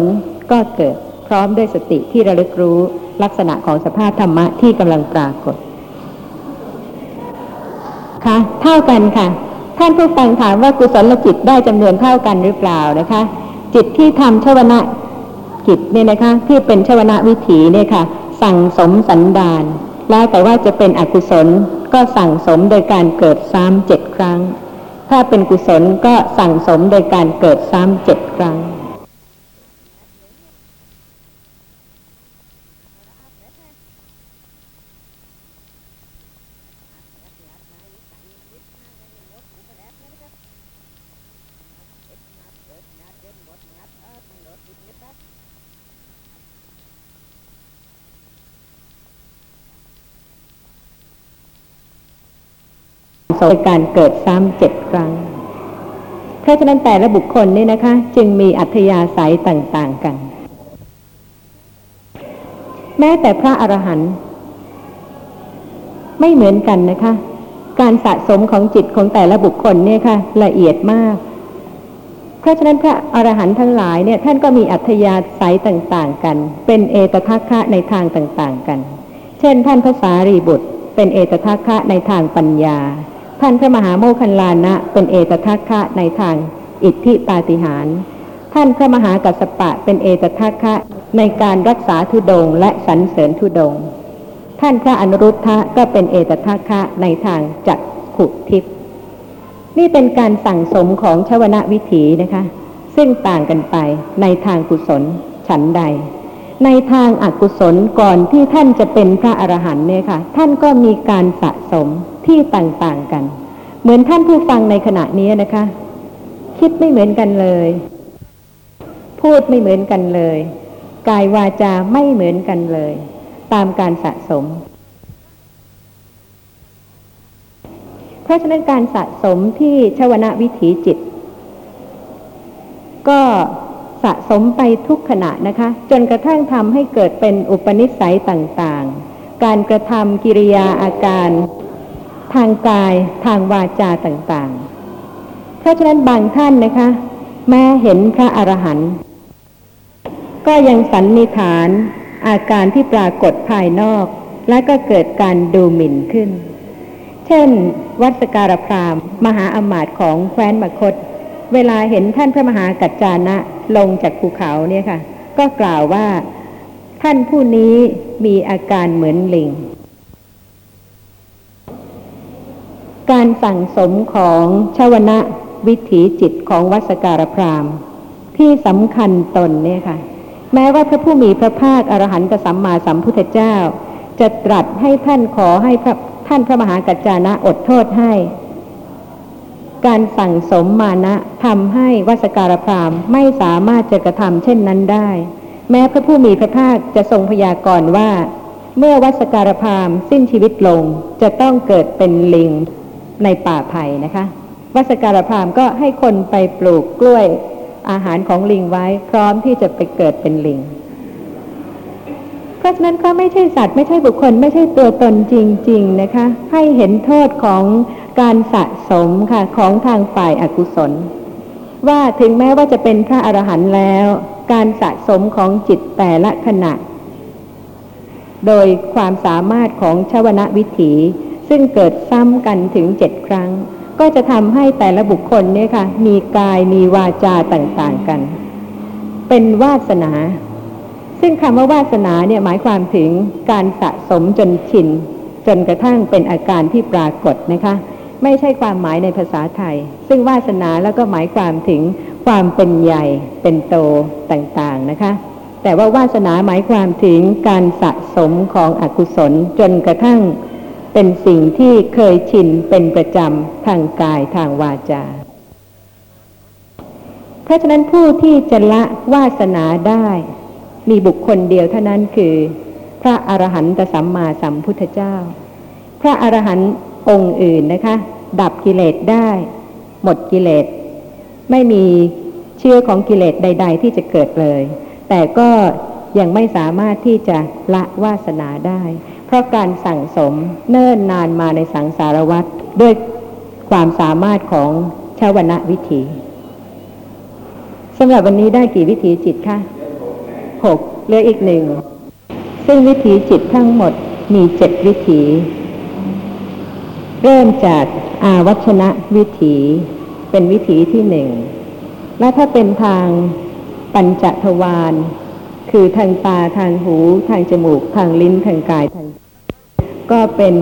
S2: ก็เกิดพร้อมด้วยสติที่ระลึกรู้ลักษณะของสภาพธรรมะที่กำลังปรากฏค่ะเท่ากันค่ะ ท่านผู้ฟังถามว่ากุศลจิตได้จำนวนเท่ากันหรือเปล่านะคะ จิตที่ทำชวนะ จิตเนี่ยนะคะที่เป็นชวนะวิถีเนี่ยค่ะ สั่งสมสันดานแล้วแต่ว่าจะเป็นอกุศลก็สั่งสมโดยการเกิดซ้ำเจ็ดครั้ง ถ้าเป็นกุศลก็สั่งสมโดยการเกิดซ้ำเจ็ดครั้ง โดยการเกิดซ้ำเจ็ดครั้ง เพราะฉะนั้นแต่ละบุคคลเนี่ยนะคะ จึงมีอัธยาศัยต่างๆกัน แม้แต่พระอรหันต์ไม่เหมือนกันนะคะ การสะสมของจิตของแต่ละบุคคลเนี่ยค่ะ ละเอียดมาก เพราะฉะนั้นพระอรหันต์ทั้งหลายเนี่ยท่านก็มีอัธยาศัยต่างๆกัน เป็นเอตทัคคะในทางต่างๆกัน เช่น ท่านพระสารีบุตร เป็นเอตทัคคะในทางปัญญา ท่านพระมหาโมคคัลลานะเป็นเอตทัคคะในทางอิทธิปาฏิหาริย์ท่านพระมหากัสปะเป็นเอตทัคคะในการรักษาทุดงและสรรเสริญทุดง ท่านพระอนุรุทธะก็เป็นเอตทัคคะในทางจักขุทิพย์นี่เป็นการสั่งสมของชวนะวิถีนะคะ ซึ่งต่างกันไปในทางกุศลฉันใด ในทางอกุศลก่อนที่ท่านจะเป็นพระอรหันต์เนี่ยค่ะ ท่านก็มีการสะสม ที่ต่างๆกัน เหมือนท่านผู้ฟังในขณะนี้นะคะ คิดไม่เหมือนกันเลย พูดไม่เหมือนกันเลย กายวาจาไม่เหมือนกันเลย ตามการสะสม เพราะฉะนั้นการสะสมที่ชวนะวิถีจิต ก็สะสมไปทุกขณะนะคะ จนกระทั่งทำให้เกิดเป็นอุปนิสัยต่างๆ การกระทำกิริยาอาการ ทางกายทางวาจาต่างๆ เพราะฉะนั้นบางท่านนะคะ แม้เห็นพระอรหันต์ก็ยังสันนิษฐานอาการที่ปรากฏภายนอก และก็เกิดการดูหมิ่นขึ้น เช่น วัดสการพรามมหาอมาตย์ของแคว้นมคต เวลาเห็นท่านพระมหากัจจานะลงจากภูเขาเนี่ยค่ะ ก็กล่าวว่าท่านผู้นี้มีอาการเหมือนลิง การสั่งสมของชวนะวิถีจิตของวัสการพรามที่สำคัญตนเนี่ยค่ะ แม้ว่าพระผู้มีพระภาคอรหันตสัมมาสัมพุทธเจ้า จะตรัสให้ท่านขอให้พระท่านพระมหากัจจานะอดโทษให้ การสั่งสมมานะทำให้วัสการพรามไม่สามารถจะกระทำเช่นนั้นได้ แม้พระผู้มีพระภาคจะทรงพยากรณ์ว่า เมื่อวัสการพรามสิ้นชีวิตลงจะต้องเกิดเป็นลิง ในป่าไผ่นะคะ วัสการพรามก็ให้คนไปปลูกกล้วยอาหารของลิงไว้พร้อมที่จะไปเกิดเป็นลิง เพราะฉะนั้นก็ไม่ใช่สัตว์ไม่ใช่บุคคล ไม่ใช่ตัวตนจริง ๆนะคะ ให้เห็นโทษของการสะสมค่ะของทางฝ่ายอากุศล ว่าถึงแม้ว่าจะเป็นพระอรหันต์แล้ว การสะสมของจิตแต่ละขณะ โดยความสามารถของชวนะวิถี ซึ่งเกิดซ้ำกันถึงเจ็ดครั้ง ก็จะทำให้แต่ละบุคคลเนี่ยค่ะ มีกายมีวาจาต่างๆกัน เป็นวาสนา ซึ่งคำว่าวาสนาเนี่ยหมายความถึงการสะสมจนชิน จนกระทั่งเป็นอาการที่ปรากฏนะคะ ไม่ใช่ความหมายในภาษาไทย ซึ่งวาสนาแล้วก็หมายความถึงความเป็นใหญ่เป็นโตต่างๆนะคะแต่ว่าวาสนาหมายความถึงการสะสมของอกุศลจนกระทั่ง เป็นสิ่งที่เคยชินเป็นประจำทางกายทางวาจา เพราะฉะนั้นผู้ที่จะละวาสนาได้ มีบุคคลเดียวเท่านั้นคือ พระอรหันตสัมมาสัมพุทธเจ้า พระอรหันต์องค์อื่นนะคะ ดับกิเลสได้ หมดกิเลส ไม่มีเชื้อของกิเลสใด ๆ ที่จะเกิดเลย แต่ก็ยังไม่สามารถที่จะละวาสนาได้ เพราะการสั่งสมเนิ่นนานมาในสังสารวัฏด้วยความสามารถของชาวนะวิถีสำหรับวันนี้ได้กี่วิถีจิตคะหกเหลืออีกหนึ่ง ซึ่งวิถีจิตทั้งหมดมีเจ็ดวิถี เริ่มจากอาวัชนะวิถีเป็นวิถีที่หนึ่ง และถ้าเป็นทางปัญจทวารคือทางตาทางหู ทางจมูก ทางลิ้น ทางกายทาง ก็เป็น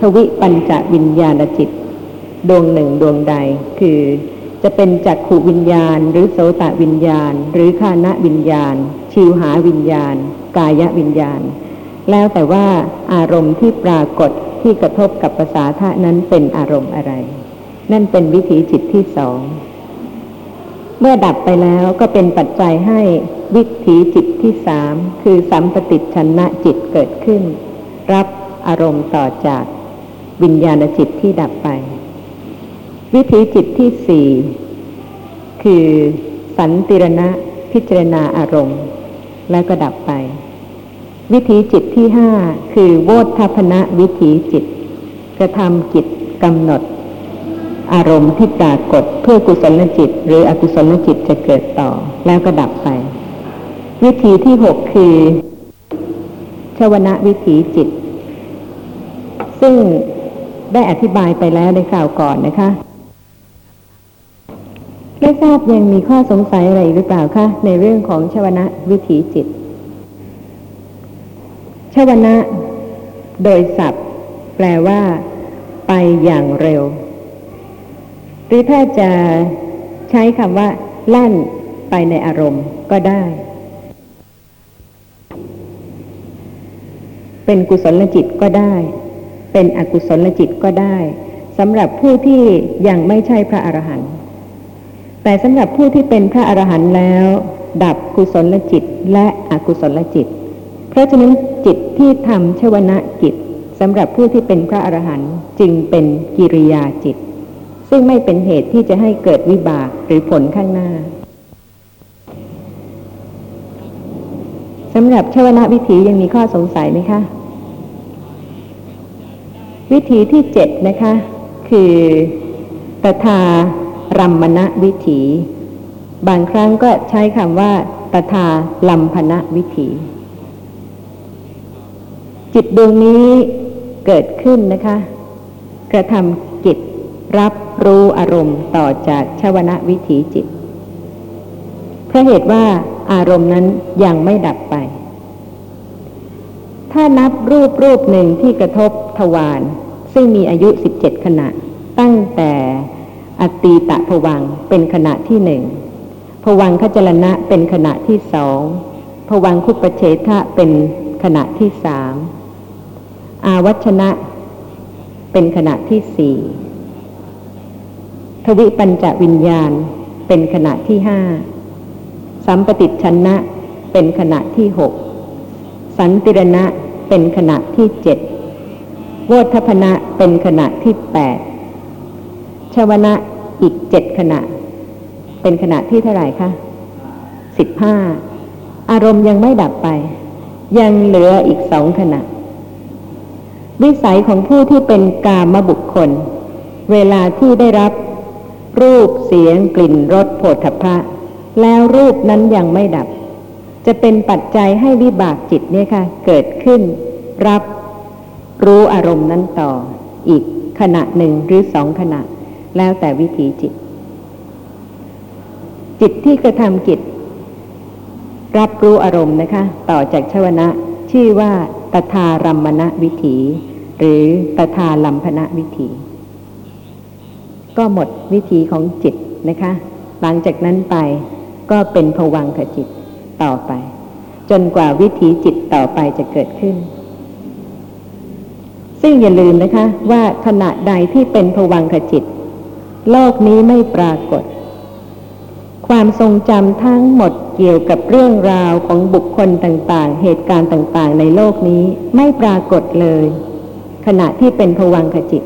S2: ทวิปัญจวิญญาณจิต ดวงหนึ่งดวงใด คือจะเป็นจักขูวิญญาณ หรือโสตวิญญาณ หรือคานะวิญญาณ ชิวหาวิญญาณ กายวิญญาณ แล้วแต่ว่าอารมณ์ที่ปรากฏที่กระทบกับภาษาทะนั้นเป็นอารมณ์อะไร นั่นเป็นวิถีจิตที่สอง เมื่อดับไปแล้วก็เป็นปัจจัยให้วิถีจิตที่สามคือสัมปติชนะจิตเกิดขึ้น รับ อารมณ์ต่อจากวิญญาณจิตที่ดับไป วิถีจิตที่สี่คือสันติรณะพิจารณาอารมณ์ แล้วก็ดับไป วิถีจิตที่ห้าคือโวทัพนะวิถีจิต กระทำกิจกำหนด อารมณ์ที่ปรากฏเพื่อกุศลจิต หรืออกุศลจิตจะเกิดต่อ แล้วก็ดับไป วิธีที่หกคือชวนะวิถีจิต ซึ่งได้อธิบายไปแล้วในคราวก่อนนะคะไม่ทราบยังมีข้อสงสัยอะไรหรือเปล่าคะในเรื่องของชวนะวิถีจิต ชวนะ โดยศัพท์ แปลว่า ไปอย่างเร็ว หรือถ้าจะใช้คำว่าลั่นไปในอารมณ์ก็ได้ เป็นกุศลจิตก็ได้ เป็นอกุศลจิตก็ได้สำหรับผู้ที่ยังไม่ใช่พระอรหันต์แต่สำหรับผู้ที่เป็นพระอรหันต์แล้ว ดับกุศลจิตและอกุศลจิต เพราะฉะนั้นจิตที่ทำชวนะจิตสำหรับผู้ที่เป็นพระอรหันต์จึงเป็นกิริยาจิต ซึ่งไม่เป็นเหตุที่จะให้เกิดวิบากหรือผลข้างหน้าสำหรับชวนะวิถียังมีข้อสงสัยไหมคะ วิธีที่เจ็ดนะคะ คือตถารัมมณวิถี บางครั้งก็ใช้คำว่าตถาลัมพณวิถี จิตดวงนี้เกิดขึ้นนะคะ กระทำกิจรับรู้อารมณ์ต่อจากชวนะวิถีจิตเพราะเหตุว่าอารมณ์นั้นยังไม่ดับไป ถ้านับรูปรูปหนึ่งที่กระทบ ทวารซึ่งมีอายุ 17 ขณะ ตั้งแต่อตีตะผวังเป็นขณะที่หนึ่งผวังคจรณะเป็นขณะที่สองผวังคุปเฉทะเป็นขณะที่สามอาวัชนะ เป็นขณะที่สี่ทวิปัญจวิญญาณเป็นขณะที่ห้าสัมปติชนะเป็นขณะที่หกสันติรณะเป็นขณะที่เจ็ด โวทพนะเป็นขณะที่แปดชวนะอีกเจ็ดขณะ เป็นขณะที่เท่าไหร่คะสิบห้าอารมณ์ยังไม่ดับไป ยังเหลืออีกสองขณะ วิสัยของผู้ที่เป็นกามบุคคล เวลาที่ได้รับ รูปเสียงกลิ่นรสโผฏฐัพพะ แล้วรูปนั้นยังไม่ดับ จะเป็นปัจจัยให้วิบากจิตเนี่ยค่ะ เกิดขึ้น รับ รู้อารมณ์นั้นต่อ อีกขณะหนึ่งหรือสองขณะ แล้วแต่วิถีจิต จิตที่กระทำกิจ รับรู้อารมณ์นะคะ ต่อจากชวนะ ชื่อว่าตถารัมมณวิถี หรือตถาลัมพณวิถี ก็หมดวิธีของจิตนะคะ หลังจากนั้นไปก็เป็นภวังคจิตต่อไป จนกว่าวิถีจิตต่อไปจะเกิดขึ้น ซึ่งอย่าลืมนะคะว่าขณะใดที่เป็นภวังคจิต โลกนี้ไม่ปรากฏ ความทรงจำทั้งหมดเกี่ยวกับเรื่องราวของบุคคลต่างๆ เหตุการณ์ต่างๆ ในโลกนี้ไม่ปรากฏเลย ขณะที่เป็นภวังคจิต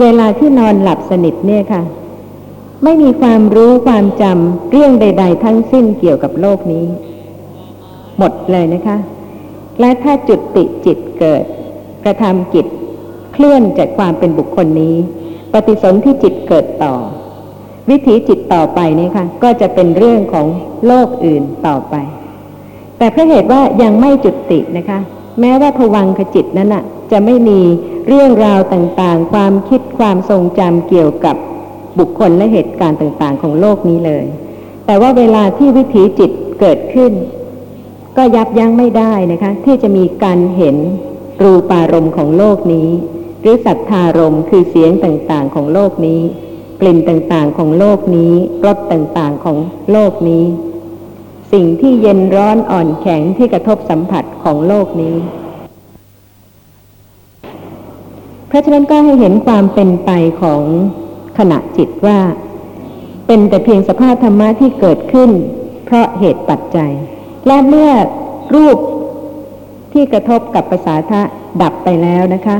S2: เวลาที่นอนหลับสนิทเนี่ยค่ะ ไม่มีความรู้ความจำเรื่องใด ๆ ทั้งสิ้นเกี่ยวกับโลกนี้ หมดเลยนะคะ และถ้าจุดติจิตเกิด กระทำกิจเคลื่อนจากความเป็นบุคคลนี้ ปฏิสนธิจิตเกิดต่อ วิถีจิตต่อไปนี่ค่ะ ก็จะเป็นเรื่องของโลกอื่นต่อไป แต่เพราะเหตุว่ายังไม่จุดตินะคะ แม้ว่าผวังขจิตนั้นน่ะจะไม่มีเรื่องราวต่างๆ ความคิดความทรงจำเกี่ยวกับบุคคลและเหตุการณ์ต่างๆ ของโลกนี้เลย แต่ว่าเวลาที่วิถีจิตเกิดขึ้น ก็ยับยั้งไม่ได้นะคะ ที่จะมีการเห็น รูปารมณ์ของโลกนี้ หรือสัทธารมณ์คือเสียงต่างๆของโลกนี้ กลิ่นต่างๆของโลกนี้รสต่างๆของโลกนี้ สิ่งที่เย็นร้อนอ่อนแข็งที่กระทบสัมผัสของโลกนี้ เพราะฉะนั้นก็ให้เห็นความเป็นไปของขณะจิตว่า เป็นแต่เพียงสภาพธรรมะที่เกิดขึ้น เพราะเหตุปัจจัย และเมื่อรูป ที่กระทบกับภาษาทะดับไปแล้วนะคะ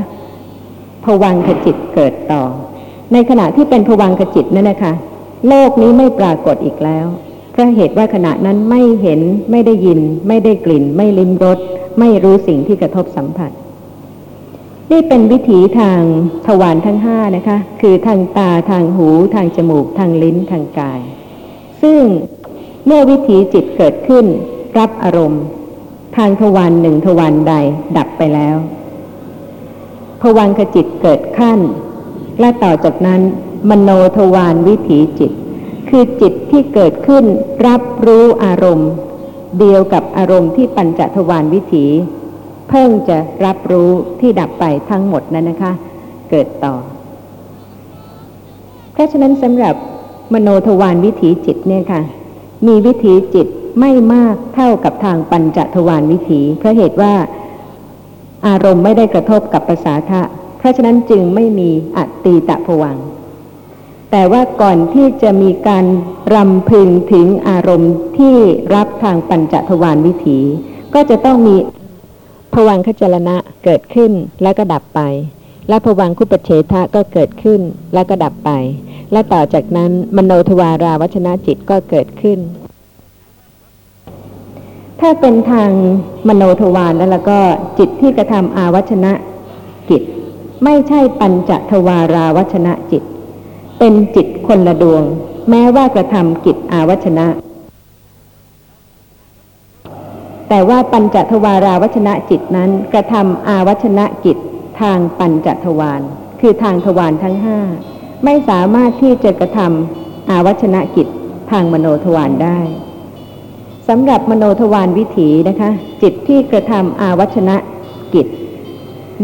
S2: ผวังขจิตเกิดต่อ ในขณะที่เป็นผวังขจิตนั่นนะคะ โลกนี้ไม่ปรากฏอีกแล้วเพราะเหตุว่าขณะนั้นไม่เห็นไม่ได้ยิน ไม่ได้กลิ่น ไม่ลิ้มรสไม่รู้สิ่งที่กระทบสัมผัส นี่เป็นวิถีทางทวารทั้งห้านะคะ คือทางตาทางหูทางจมูก ทางลิ้นทางกาย ซึ่งเมื่อวิถีจิตเกิดขึ้น รับอารมณ์ ทางทวารหนึ่งทวารใดดับไปแล้วภวังคจิตเกิดขั้น และต่อจากนั้น มโนทวารวิถีจิต คือจิตที่เกิดขึ้นรับรู้อารมณ์ เดียวกับอารมณ์ที่ปัญจทวารวิถี เพิ่งจะรับรู้ที่ดับไปทั้งหมดนั้นนะคะ เกิดต่อ เพราะฉะนั้นสำหรับมโนทวารวิถีจิตเนี่ยค่ะ มีวิถีจิต ไม่มากเท่ากับทางปัญจทวารวิถี เพราะเหตุว่าอารมณ์ไม่ได้กระทบกับภาษาทะ เพราะฉะนั้นจึงไม่มีอตีตะผวัง แต่ว่าก่อนที่จะมีการรำพึงถึงอารมณ์ที่รับทางปัญจทวารวิถี ก็จะต้องมีผวังคจรณะเกิดขึ้นแล้วก็ดับไป และผวังคุปเฉทะก็เกิดขึ้นแล้วก็ดับไป และต่อจากนั้นมโนทวาราวัชนะจิตก็เกิดขึ้น ถ้าเป็นทางมโนทวารแล้วล้วก็จิตที่กระทำอาวัชนะจิต ไม่ใช่ปัญจทวาราวัชนะจิต เป็นจิตคนละดวง แม้ว่ากระทำกิจอาวัชนะ แต่ว่าปัญจทวาราวัชนะจิตนั้นกระทำอาวัชนะกิจทางปัญจทวารคือทางทวารทั้งห้าไม่สามารถที่จะกระทำอาวัชนะกิจทางมโนทวารได้ สำหรับมโนทวารวิถีนะคะ จิตที่กระทำอาวัชนะกิจ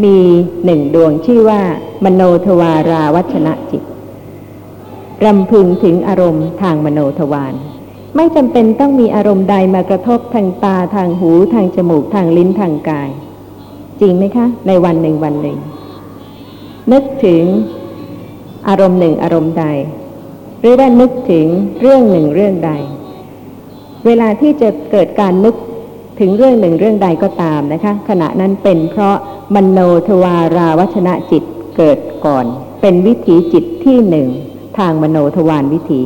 S2: มีหนึ่งดวงชื่อว่า มโนทวาราวัชนะจิตรำพึงถึงอารมณ์ทางมโนทวารไม่จำเป็นต้องมีอารมณ์ใดมากระทบทางตาทางหูทางจมูกทางลิ้นทางกาย จริงไหมคะ ในวันหนึ่งวันหนึ่ง นึกถึงอารมณ์หนึ่งอารมณ์ใด หรือว่านึกถึงเรื่องหนึ่งเรื่องใด เวลาที่จะเกิดการนึกถึงเรื่องหนึ่งเรื่องใดก็ตามนะคะ ขณะนั้นเป็นเพราะมโนทวาราวัชนะจิตเกิดก่อน เป็นวิถีจิตที่หนึ่งทางมโนทวารวิถี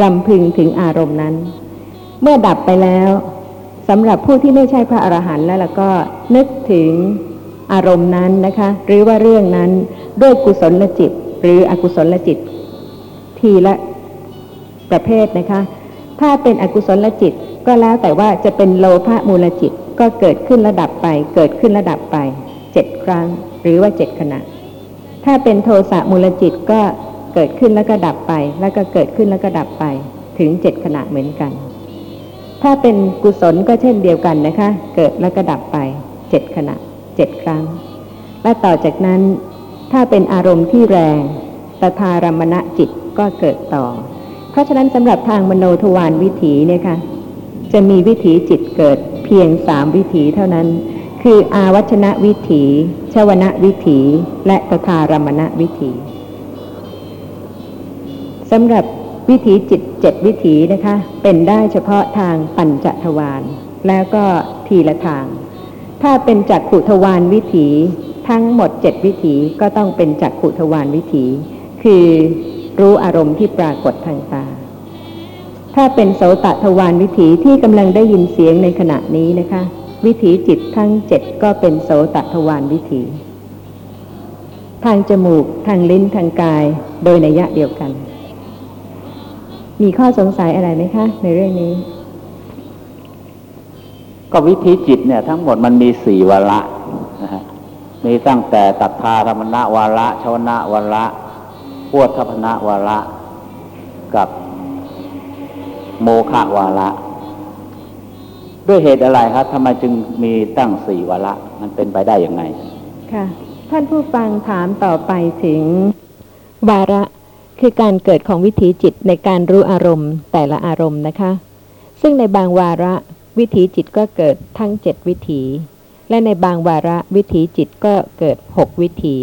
S2: รำพึงถึงอารมณ์นั้น เมื่อดับไปแล้วสำหรับผู้ที่ไม่ใช่พระอรหันต์แล้วแล้วก็นึกถึงอารมณ์นั้นนะคะ หรือว่าเรื่องนั้นด้วยกุศลจิต หรืออกุศลจิต ทีละประเภทนะคะ ถ้าเป็นอกุศลจิตก็แล้วแต่ว่าจะเป็นโลภะมูลจิตก็เกิดขึ้นระดับไป เกิดขึ้นระดับไปเจ็ดครั้ง หรือว่าเจ็ดขณะ ถ้าเป็นโทสะมูลจิตก็เกิดขึ้นแล้วก็ดับไป แล้วก็เกิดขึ้นแล้วก็ดับไป ถึงเจ็ดขณะเหมือนกัน ถ้าเป็นกุศลก็เช่นเดียวกันนะคะ เกิดแล้วก็ดับไปเจ็ดขณะเจ็ดครั้ง และต่อจากนั้น ถ้าเป็นอารมณ์ที่แรงตถารมณะจิตก็เกิดต่อ ราะฉะนั้นสำหรับทางมโนทวารวิถีเนี่ยค่ะจะมีวิถีจิตเกิดเพียงสามวิถีเท่านั้น คืออาวัชนะวิถี ชวนะวิถี และตถารมณะวิถีสำหรับวิถีจิตเจ็ดวิถีนะคะ เป็นได้เฉพาะทางปัญจทวารแล้วก็ทีละทาง ถ้าเป็นจักขุทวารวิถี ทั้งหมดเจ็ดวิถีก็ต้องเป็นจักขุทวารวิถี คือ รู้อารมณ์ที่ปรากฏทางตา ถ้าเป็นโสตทวารวิถีที่กำลังได้ยินเสียงในขณะนี้นะคะ วิถีจิตทั้งเจ็ดก็เป็นโสตทวารวิถี ทางจมูกทางลิ้นทางกายโดยนัยะเดียวกัน มีข้อสงสัยอะไรไหมคะ ในเรื่องนี้
S6: ก็วิธีจิตเนี่ย ทั้งหมดมันมีสี่วาระนะฮะมีตั้งแต่ตัทธาธรมณวาระชวนะวาระ พวทพนะวาระ กับโมฆะวาระ ด้วยเหตุอะไรครับทำไมจึงมีตั้งสี่วาระ มันเป็นไปได้อยังไง
S2: ค่ะ ท่านผู้ฟังถามต่อไปถึง วาระคือการเกิดของวิถีจิตในการรู้อารมณ์แต่ละอารมณ์นะคะ ซึ่งในบางวาระวิถีจิตก็เกิดทั้งเจ็ดวิถี และในบางวาระวิถีจิตก็เกิดหกวิถี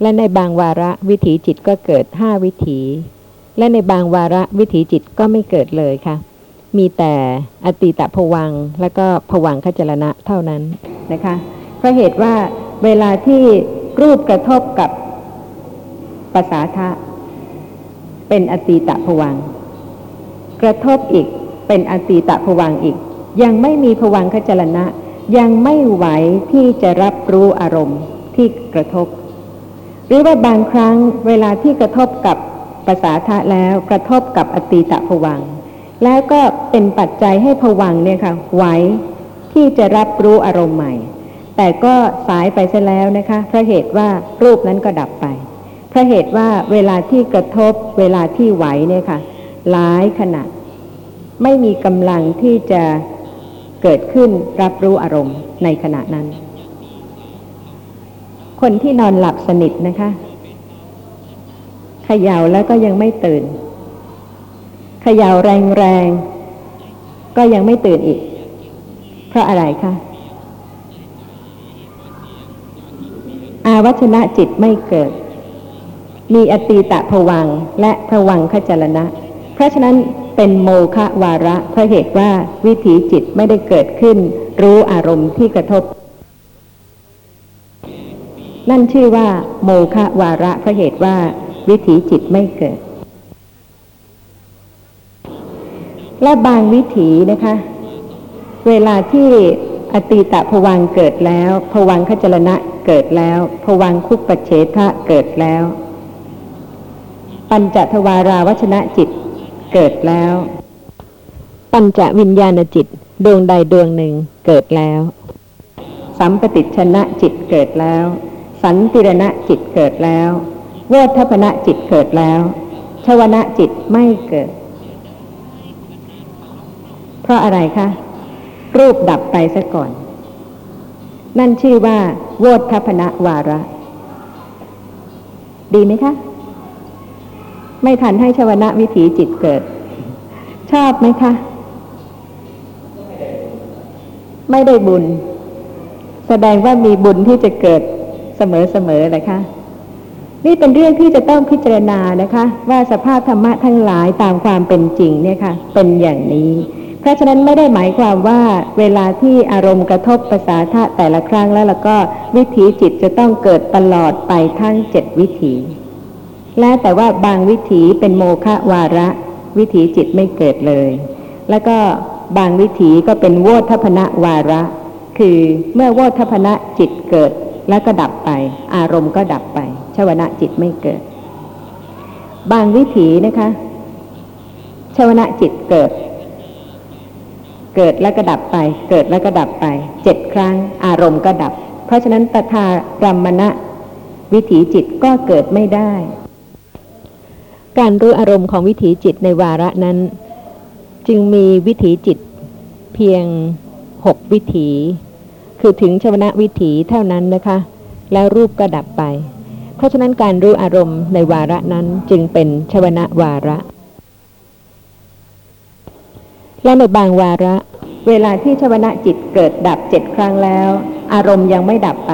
S2: และในบางวาระวิถีจิตก็เกิดห้าวิถี และในบางวาระวิถีจิตก็ไม่เกิดเลยค่ะ มีแต่อติตะภวังและก็ภวังคจรณะเท่านั้นนะคะเพราะเหตุว่าเวลาที่รูปกระทบกับภาษาทะ เป็นอติตะภวัง กระทบอีกเป็นอติตะภวังอีก ยังไม่มีภวังคจรณะ ยังไม่ไหวที่จะรับรู้อารมณ์ที่กระทบ หรือว่าบางครั้งเวลาที่กระทบกับภาษาทะแล้วกระทบกับอติตะภวัง แล้วก็เป็นปัจจัยให้ภวังเนี่ยค่ะไหวที่จะรับรู้อารมณ์ใหม่ แต่ก็สายไปซะแล้วนะคะเพราะเหตุว่ารูปนั้นก็ดับไปเพราะเหตุว่าเวลาที่กระทบเวลาที่ไหวเนี่ยค่ะหลายขณะไม่มีกำลังที่จะเกิดขึ้นรับรู้อารมณ์ในขณะนั้น คนที่นอนหลับสนิทนะคะเขย่าแล้วก็ยังไม่ตื่นเขย่าแรงๆ ก็ยังไม่ตื่นอีก เพราะอะไรคะอาวัชนะจิตไม่เกิด มีอตีตะผวังและผวังคจรณะ เพราะฉะนั้นเป็นโมฆะวาระเพราะเหตุว่าวิถีจิตไม่ได้เกิดขึ้น รู้อารมณ์ที่กระทบ นั่นชื่อว่า โมฆะวาระเพราะเหตุว่า วิถีจิตไม่เกิด และบางวิถีนะคะ เวลาที่อตีตะผวังเกิดแล้วผวังคจรณะเกิดแล้วผวังคุปปเฉทะเกิดแล้ว ปัญจทวาราวชนะจิตเกิดแล้ว ปัญจวิญญาณจิตดวงใดดวงหนึ่งเกิดแล้ว สัมปติชนะจิตเกิดแล้ว สันติรณะจิตเกิดแล้ว โวทัพนะจิตเกิดแล้วชวนะจิตไม่เกิด เพราะอะไรคะ รูปดับไปซะก่อน นั่นชื่อว่า โวทัพนะวาระ ดีไหมคะ ไม่ทันให้ชวนะวิถีจิตเกิด ชอบไหมคะ ไม่ได้บุญ แสดงว่ามีบุญที่จะเกิด เสมอๆเลยคะ นี่เป็นเรื่องที่จะต้องพิจารณานะคะ ว่าสภาพธรรมะทั้งหลายตามความเป็นจริงเนี่ยค่ะ เป็นอย่างนี้ เพราะฉะนั้นไม่ได้หมายความว่าเวลาที่อารมณ์กระทบภาษาทะแต่ละครั้งแล้วแล้วก็วิถีจิตจะต้องเกิดตลอดไปทั้งเจ็ดวิถี และแต่ว่าบางวิถีเป็นโมฆะวาระ วิถีจิตไม่เกิดเลย แล้วก็บางวิถีก็เป็นโวทัพนะวาระ คือเมื่อโวทัพนะจิตเกิด แล้วก็ดับไป อารมณ์ก็ดับไปชวนะจิตไม่เกิด บางวิถีนะคะชวนะจิตเกิด เกิดแล้วก็ดับไป เกิดแล้วก็ดับไปเจ็ดครั้ง อารมณ์ก็ดับ เพราะฉะนั้นตถารมณะวิถีจิตก็เกิดไม่ได้ การรู้อารมณ์ของวิถีจิตในวาระนั้น จึงมีวิถีจิตเพียงหกวิถี คือถึงชวนะวิถีเท่านั้นนะคะ แล้วรูปก็ดับไป เพราะฉะนั้นการรู้อารมณ์ในวาระนั้นจึงเป็นชวนะวาระ และในบางวาระ เวลาที่ชวนะจิตเกิดดับเจ็ดครั้งแล้ว อารมณ์ยังไม่ดับไป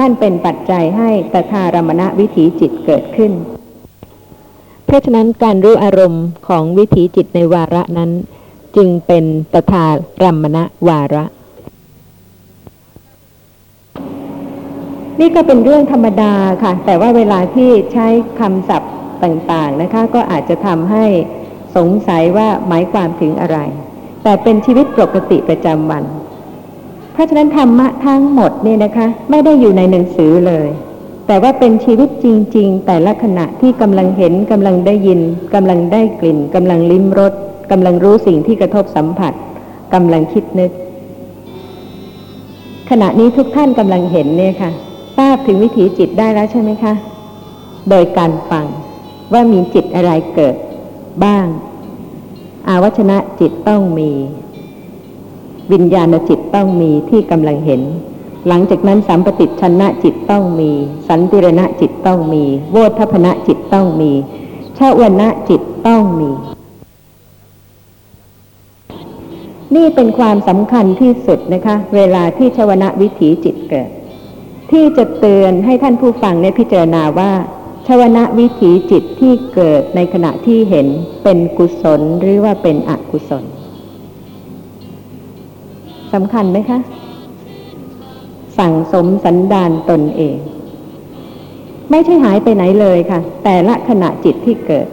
S2: นั่นเป็นปัจจัยให้ตถารมณะวิถีจิตเกิดขึ้น เพราะฉะนั้นการรู้อารมณ์ของวิถีจิตในวาระนั้น จึงเป็นตถารมณะวาระ นี่ก็เป็นเรื่องธรรมดาค่ะ แต่ว่าเวลาที่ใช้คำศัพท์ต่างๆนะคะ ก็อาจจะทำให้สงสัยว่าหมายความถึงอะไร แต่เป็นชีวิตปกติประจำวัน เพราะฉะนั้นธรรมะทั้งหมดเนี่ยนะคะ ไม่ได้อยู่ในหนังสือเลย แต่ว่าเป็นชีวิตจริง ๆ แต่ละขณะที่กำลังเห็นกำลังได้ยินกำลังได้กลิ่นกำลังลิ้มรสกำลังรู้สิ่งที่กระทบสัมผัสกำลังคิดนึก ขณะนี้ทุกท่านกำลังเห็นเนี่ยค่ะ ทราบถึงวิถีจิตได้แล้วใช่ไหมคะ โดยการฟังว่ามีจิตอะไรเกิดบ้าง อาวัชนะจิตต้องมี วิญญาณจิตต้องมีที่กำลังเห็น หลังจากนั้นสัมปติชนะจิตต้องมี สันติรณะจิตต้องมี โวทัพนะจิตต้องมีชาวนะจิตต้องมี นี่เป็นความสำคัญที่สุดนะคะ เวลาที่ชวนะวิถีจิตเกิด ที่จะเตือนให้ท่านผู้ฟังในพิจารณาว่าชวนะวิถีจิตที่เกิดในขณะที่เห็นเป็นกุศลหรือว่าเป็นอกุศลสำคัญไหมคะ สั่งสมสันดานตนเอง ไม่ใช่หายไปไหนเลยค่ะ แต่ละขณะจิตที่เกิด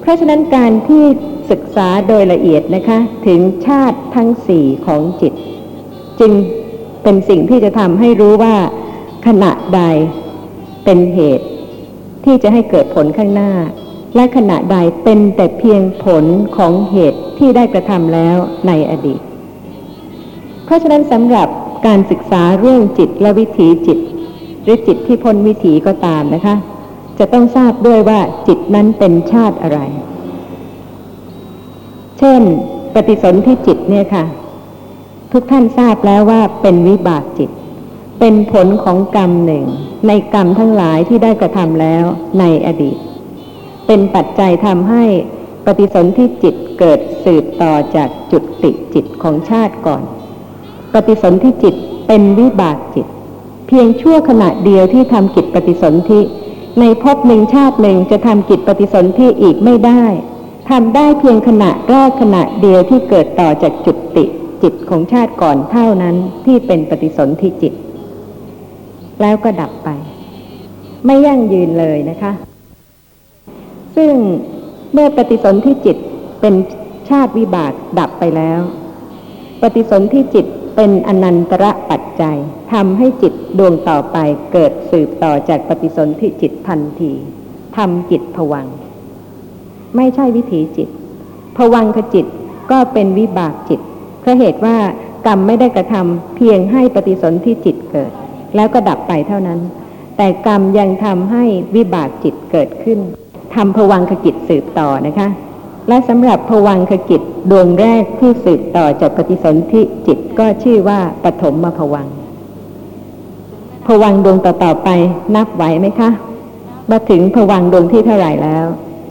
S2: เพราะฉะนั้นการที่ศึกษาโดยละเอียดนะคะ ถึงชาติทั้งสี่ของจิต จึง เป็นสิ่งที่จะทำให้รู้ว่าขณะใดเป็นเหตุ ที่จะให้เกิดผลข้างหน้า และขณะใดเป็นแต่เพียงผลของเหตุที่ได้กระทำแล้วในอดีต เพราะฉะนั้นสำหรับการศึกษาเรื่องจิตและวิถีจิต หรือจิตที่พ้นวิถีก็ตามนะคะ จะต้องทราบด้วยว่าจิตนั้นเป็นชาติอะไร เช่น ปฏิสนธิจิตเนี่ยค่ะ ทุกท่านทราบแล้วว่าเป็นวิบากจิต เป็นผลของกรรมหนึ่ง ในกรรมทั้งหลายที่ได้กระทำแล้วในอดีต เป็นปัจจัยทำให้ปฏิสนธิจิตเกิดสืบต่อจากจุดติจิตของชาติก่อน ปฏิสนธิจิตเป็นวิบากจิต เพียงชั่วขณะเดียวที่ทำกิจปฏิสนธิในภพหนึ่งชาติหนึ่งจะทำกิจปฏิสนธิอีกไม่ได้ทำได้เพียงขณะแรกขณะเดียวที่เกิดต่อจากจุดติ จิตของชาติก่อนเท่านั้นที่เป็นปฏิสนธิจิต แล้วก็ดับไป ไม่ยั่งยืนเลยนะคะ ซึ่งเมื่อปฏิสนธิจิตเป็นชาติวิบากดับไปแล้ว ปฏิสนธิจิตเป็นอนันตระปัจจัยทำให้จิตดวงต่อไปเกิดสืบต่อจากปฏิสนธิจิตทันทีทำจิตผวัง ไม่ใช่วิถีจิตผวังคจิตก็เป็นวิบากจิต เพราะเหตุว่ากรรมไม่ได้กระทำเพียงให้ปฏิสนธิจิตเกิด แล้วก็ดับไปเท่านั้น แต่กรรมยังทำให้วิบากจิตเกิดขึ้นทำผวังคจิตสืบต่อนะคะ และสำหรับผวังคจิตดวงแรกที่สืบต่อจากปฏิสนธิจิตก็ชื่อว่าปฐมมาผวังผวังดวงต่อๆไปนับไหวไหมคะมาถึงผวังดวงที่เท่าไหร่แล้ว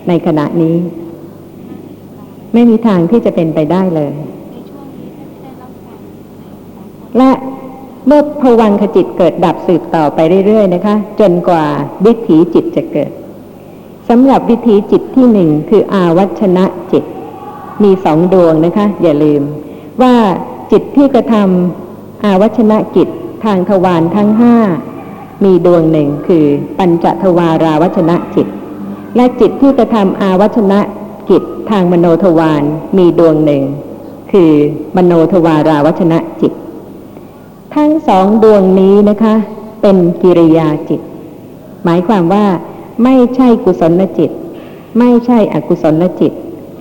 S2: ในขณะนี้ ไม่มีทางที่จะเป็นไปได้เลย และเมื่อผวังคจิตเกิดดับสืบต่อไปเรื่อยๆนะคะ จนกว่าวิถีจิตจะเกิดสำหรับวิถีจิตที่หนึ่งคืออาวัชนะจิต มีสองดวงนะคะ อย่าลืม ว่าจิตที่กระทำอาวัชนะจิตทางทวารทั้งห้ามีดวงหนึ่งคือปัญจทวาราวัชนะจิต และจิตที่กระทำอาวัชนะจิตทางมโนทวารมีดวงหนึ่ง คือมโนทวาราวัชนะจิต ทั้งสองดวงนี้นะคะ เป็นกิริยาจิต หมายความว่า ไม่ใช่กุศลจิต ไม่ใช่อกุศลจิต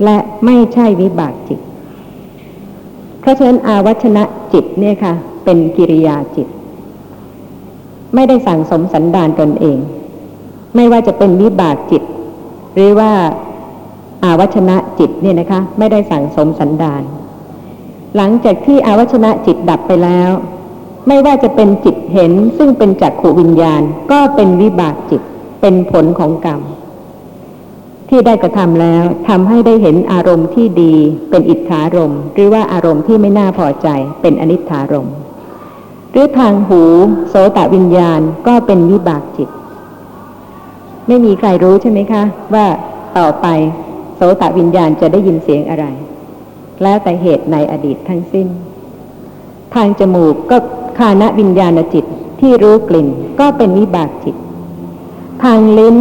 S2: และไม่ใช่วิบากจิต เพราะฉะนั้นอาวัชนะจิตเนี่ยค่ะ เป็นกิริยาจิต ไม่ได้สั่งสมสันดานตนเอง ไม่ว่าจะเป็นวิบากจิต หรือว่าอาวัชนะจิตเนี่ยนะคะ ไม่ได้สั่งสมสันดานหลังจากที่อาวัชนะจิตดับไปแล้ว ไม่ว่าจะเป็นจิตเห็นซึ่งเป็นจักขูวิญญาณ ก็เป็นวิบากจิต เป็นผลของกรรม ที่ได้กระทำแล้วทำให้ได้เห็นอารมณ์ที่ดี เป็นอิทธารมหรือว่าอารมณ์ที่ไม่น่าพอใจ เป็นอนิจฐารมหรือทางหู โสตวิญญาณก็เป็นวิบากจิต ไม่มีใครรู้ใช่ไหมคะ ว่าต่อไป โสตวิญญาณจะได้ยินเสียงอะไร แล้วแต่เหตุในอดีตทั้งสิ้น ทางจมูกก็ คานวิญญาณจิตที่รู้กลิ่นก็เป็นวิบากจิต ทางลิ้น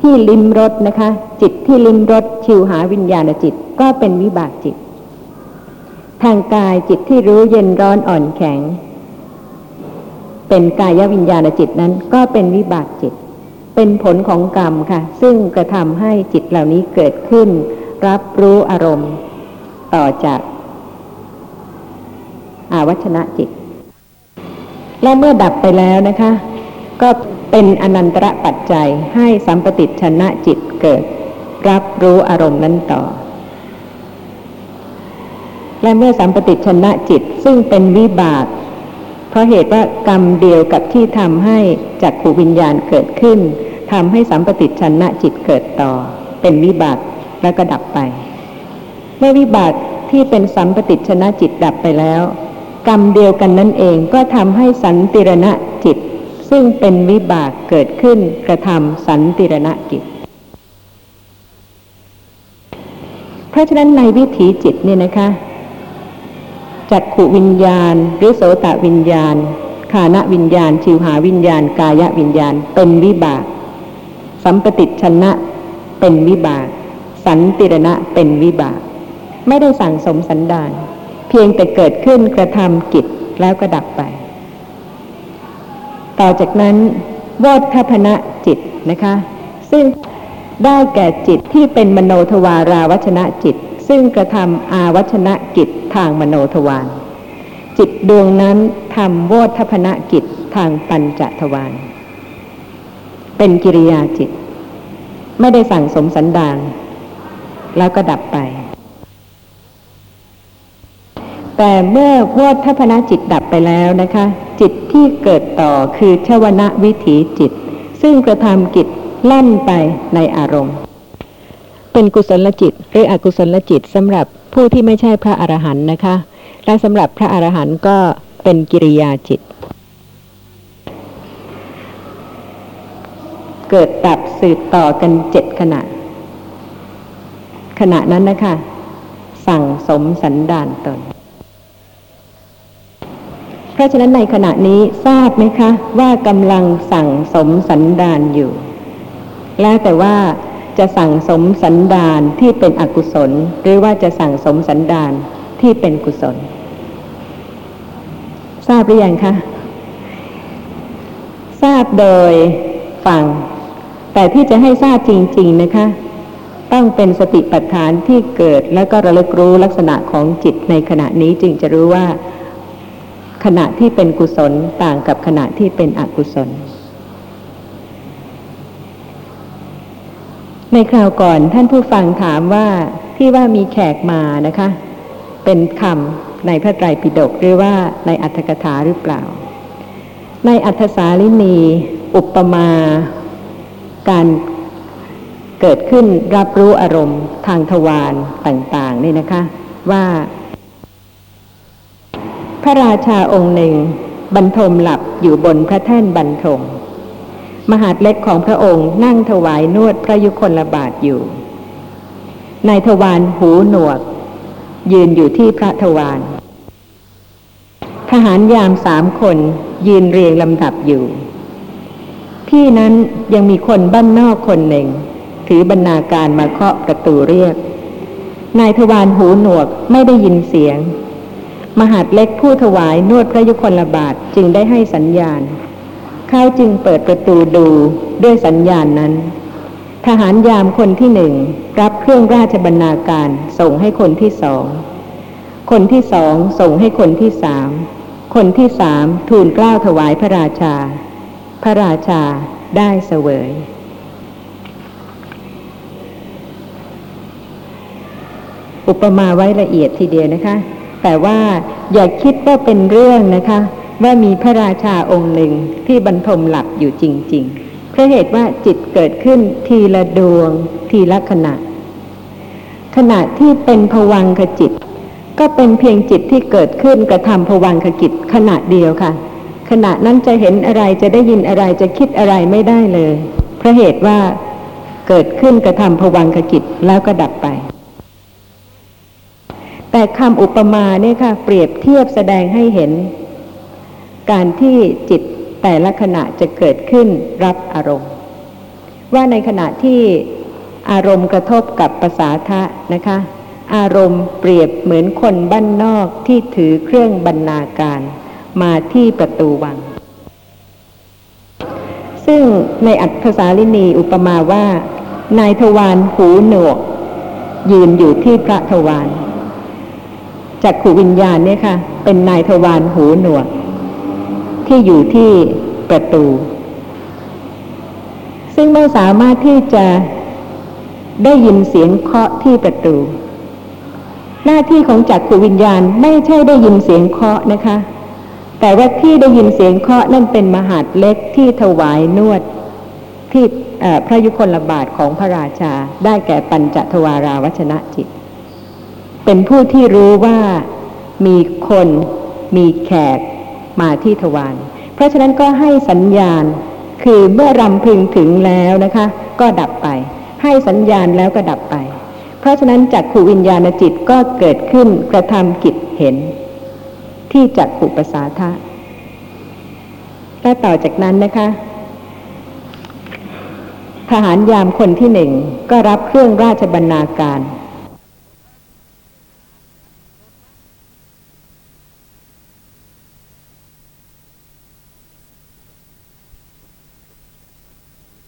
S2: ที่ลิ้มรสนะคะ จิตที่ลิ้มรสชิวหาวิญญาณจิตก็เป็นวิบากจิต ทางกายจิตที่รู้เย็นร้อนอ่อนแข็ง เป็นกายวิญญาณจิตนั้นก็เป็นวิบากจิต เป็นผลของกรรมค่ะ ซึ่งกระทำให้จิตเหล่านี้เกิดขึ้น รับรู้อารมณ์ ต่อจากอาวัชนะจิต และเมื่อดับไปแล้วนะคะ ก็เป็นอนันตระปัจจัยให้สัมปติชนะจิตเกิด รับรู้อารมณ์นั้นต่อ และเมื่อสัมปติชนะจิตซึ่งเป็นวิบาก เพราะเหตุว่ากรรมเดียวกับที่ทำให้จักขูวิญญาณเกิดขึ้นทำให้สัมปติชนะจิตเกิดต่อ เป็นวิบากแล้วก็ดับไป เมื่อวิบากที่เป็นสัมปติชนะจิตดับไปแล้ว กรรมเดียวกันนั่นเองก็ทำให้สันติรณะจิต ซึ่งเป็นวิบากเกิดขึ้นกระทำสันติรณะกิจ เพราะฉะนั้นในวิถีจิตเนี่ยนะคะจักขุวิญญาณ หรือโสตวิญญาณขานวิญญาณ ชิวหาวิญญาณ กายวิญญาณ เป็นวิบาก สัมปติชนะ เป็นวิบาก สันติรณะเป็นวิบาก ไม่ได้สั่งสมสันดาน เพียงแต่เกิดขึ้นกระทำกิจแล้วก็ดับไป ต่อจากนั้นโวทพนะจิตนะคะ ซึ่งได้แก่จิตที่เป็นมโนทวาราวัชนะจิต ซึ่งกระทำอาวัชนะกิจทางมโนทวารจิตดวงนั้นทำโวทพนะกิจทางปัญจทวารเป็นกิริยาจิต ไม่ได้สั่งสมสันดานแล้วก็ดับไป แต่เมื่อโวทพนะจิตดับไปแล้วนะคะ จิตที่เกิดต่อคือชวนะวิถีจิต ซึ่งกระทำกิจล่นไปในอารมณ์ เป็นกุศลจิตหรืออกุศลจิตสำหรับผู้ที่ไม่ใช่พระอรหันต์นะคะ และสำหรับพระอรหันต์ก็เป็นกิริยาจิต เกิดดับสืบต่อกันเจ็ดขณะ ขณะนั้นนะคะ สั่งสมสันดานตน เพราะฉะนั้นในขณะนี้ทราบไหมคะ ว่ากำลังสั่งสมสันดานอยู่ แล้วแต่ว่าจะสั่งสมสันดานที่เป็นอกุศล หรือว่าจะสั่งสมสันดานที่เป็นกุศล ทราบหรือยังคะ ทราบโดยฟัง แต่ที่จะให้ทราบจริง ๆนะคะ ต้องเป็นสติปัฏฐานที่เกิดแล้วก็ระลึกรู้ลักษณะของจิตในขณะนี้จึงจะรู้ว่า ขณะที่เป็นกุศลต่างกับขณะที่เป็นอกุศล ในคราวก่อนท่านผู้ฟังถามว่าที่ว่ามีแขกมานะคะ เป็นคำในพระไตรปิฎกหรือว่าในอัตถกถาหรือเปล่า ในอัตถสาลินีอุปมาการเกิดขึ้นรับรู้อารมณ์ทางทวารต่าง ๆ นี่นะคะ ว่า ระราชาองค์หนึ่ง บรรทมหลับอยู่บนพระแท่นบรรทม มหาดเล็กของพระองค์นั่งถวายนวดพระยุคลบาทอยู่ นายทวารหูหนวก ยืนอยู่ที่พระทวารทหารยามสามคนยืนเรียงลำดับอยู่ ที่นั้นยังมีคนบ้านนอกคนหนึ่ง ถือบรรณาการมาเคาะประตูเรียก นายทวารหูหนวกไม่ได้ยินเสียง มหาดเล็กผู้ถวายนวดพระยุคลบาทจึงได้ให้สัญญาณ เขาจึงเปิดประตูดูด้วยสัญญาณนั้น ทหารยามคนที่หนึ่งรับเครื่องราชบรรณาการส่งให้คนที่สอง คนที่สองส่งให้คนที่สาม คนที่สามทูลกล้าวถวายพระราชา พระราชาได้เสวยอุปมาไว้ละเอียดทีเดียวนะคะ แต่ว่าอย่าคิดว่าเป็นเรื่องนะคะ ว่ามีพระราชาองค์หนึ่งที่บรรทมหลับอยู่จริง ๆ เพราะเหตุว่าจิตเกิดขึ้นทีละดวง ทีละขณะ ขณะที่เป็นผวังขจิต ก็เป็นเพียงจิตที่เกิดขึ้นกระทำผวังขจิตขณะเดียวค่ะ ขณะนั้นจะเห็นอะไรจะได้ยินอะไรจะคิดอะไรไม่ได้เลย เพราะเหตุว่าเกิดขึ้นกระทำผวังขจิตแล้วก็ดับไป แต่คำอุปมาเนี่ยค่ะ เปรียบเทียบแสดงให้เห็น การที่จิตแต่ละขณะจะเกิดขึ้นรับอารมณ์ ว่าในขณะที่อารมณ์กระทบกับภาษาทะนะคะ อารมณ์เปรียบเหมือนคนบ้านนอกที่ถือเครื่องบรรณาการ มาที่ประตูวัง ซึ่งในอัตถสาลินีอุปมาว่า นายทวารหูหนวก ยืนอยู่ที่พระทวาร จากขูวิญญาณเนี่ยค่ะ เป็นนายทวารหูหนวก ที่อยู่ที่ประตู ซึ่งไม่สามารถที่จะได้ยินเสียงเคาะที่ประตู หน้าที่ของจักขูวิญญาณไม่ใช่ได้ยินเสียงเคาะนะคะ แต่ว่าที่ได้ยินเสียงเคาะนั่นเป็นมหาดเล็กที่ถวายนวดที่พระยุคลบาทของพระราชาได้แก่ปัญจทวาราวัชนะจิต เป็นผู้ที่รู้ว่ามีคนมีแขกมาที่ทวารเพราะฉะนั้นก็ให้สัญญาณคือเมื่อรำพึงถึงแล้วนะคะ ก็ดับไป ให้สัญญาณแล้วก็ดับไป เพราะฉะนั้นจักขูวิญญาณจิตก็เกิดขึ้นกระทำกิจเห็น ที่จักขุปสาทะและต่อจากนั้นนะคะ ทหารยามคนที่หนึ่งก็รับเครื่องราชบรรณาการ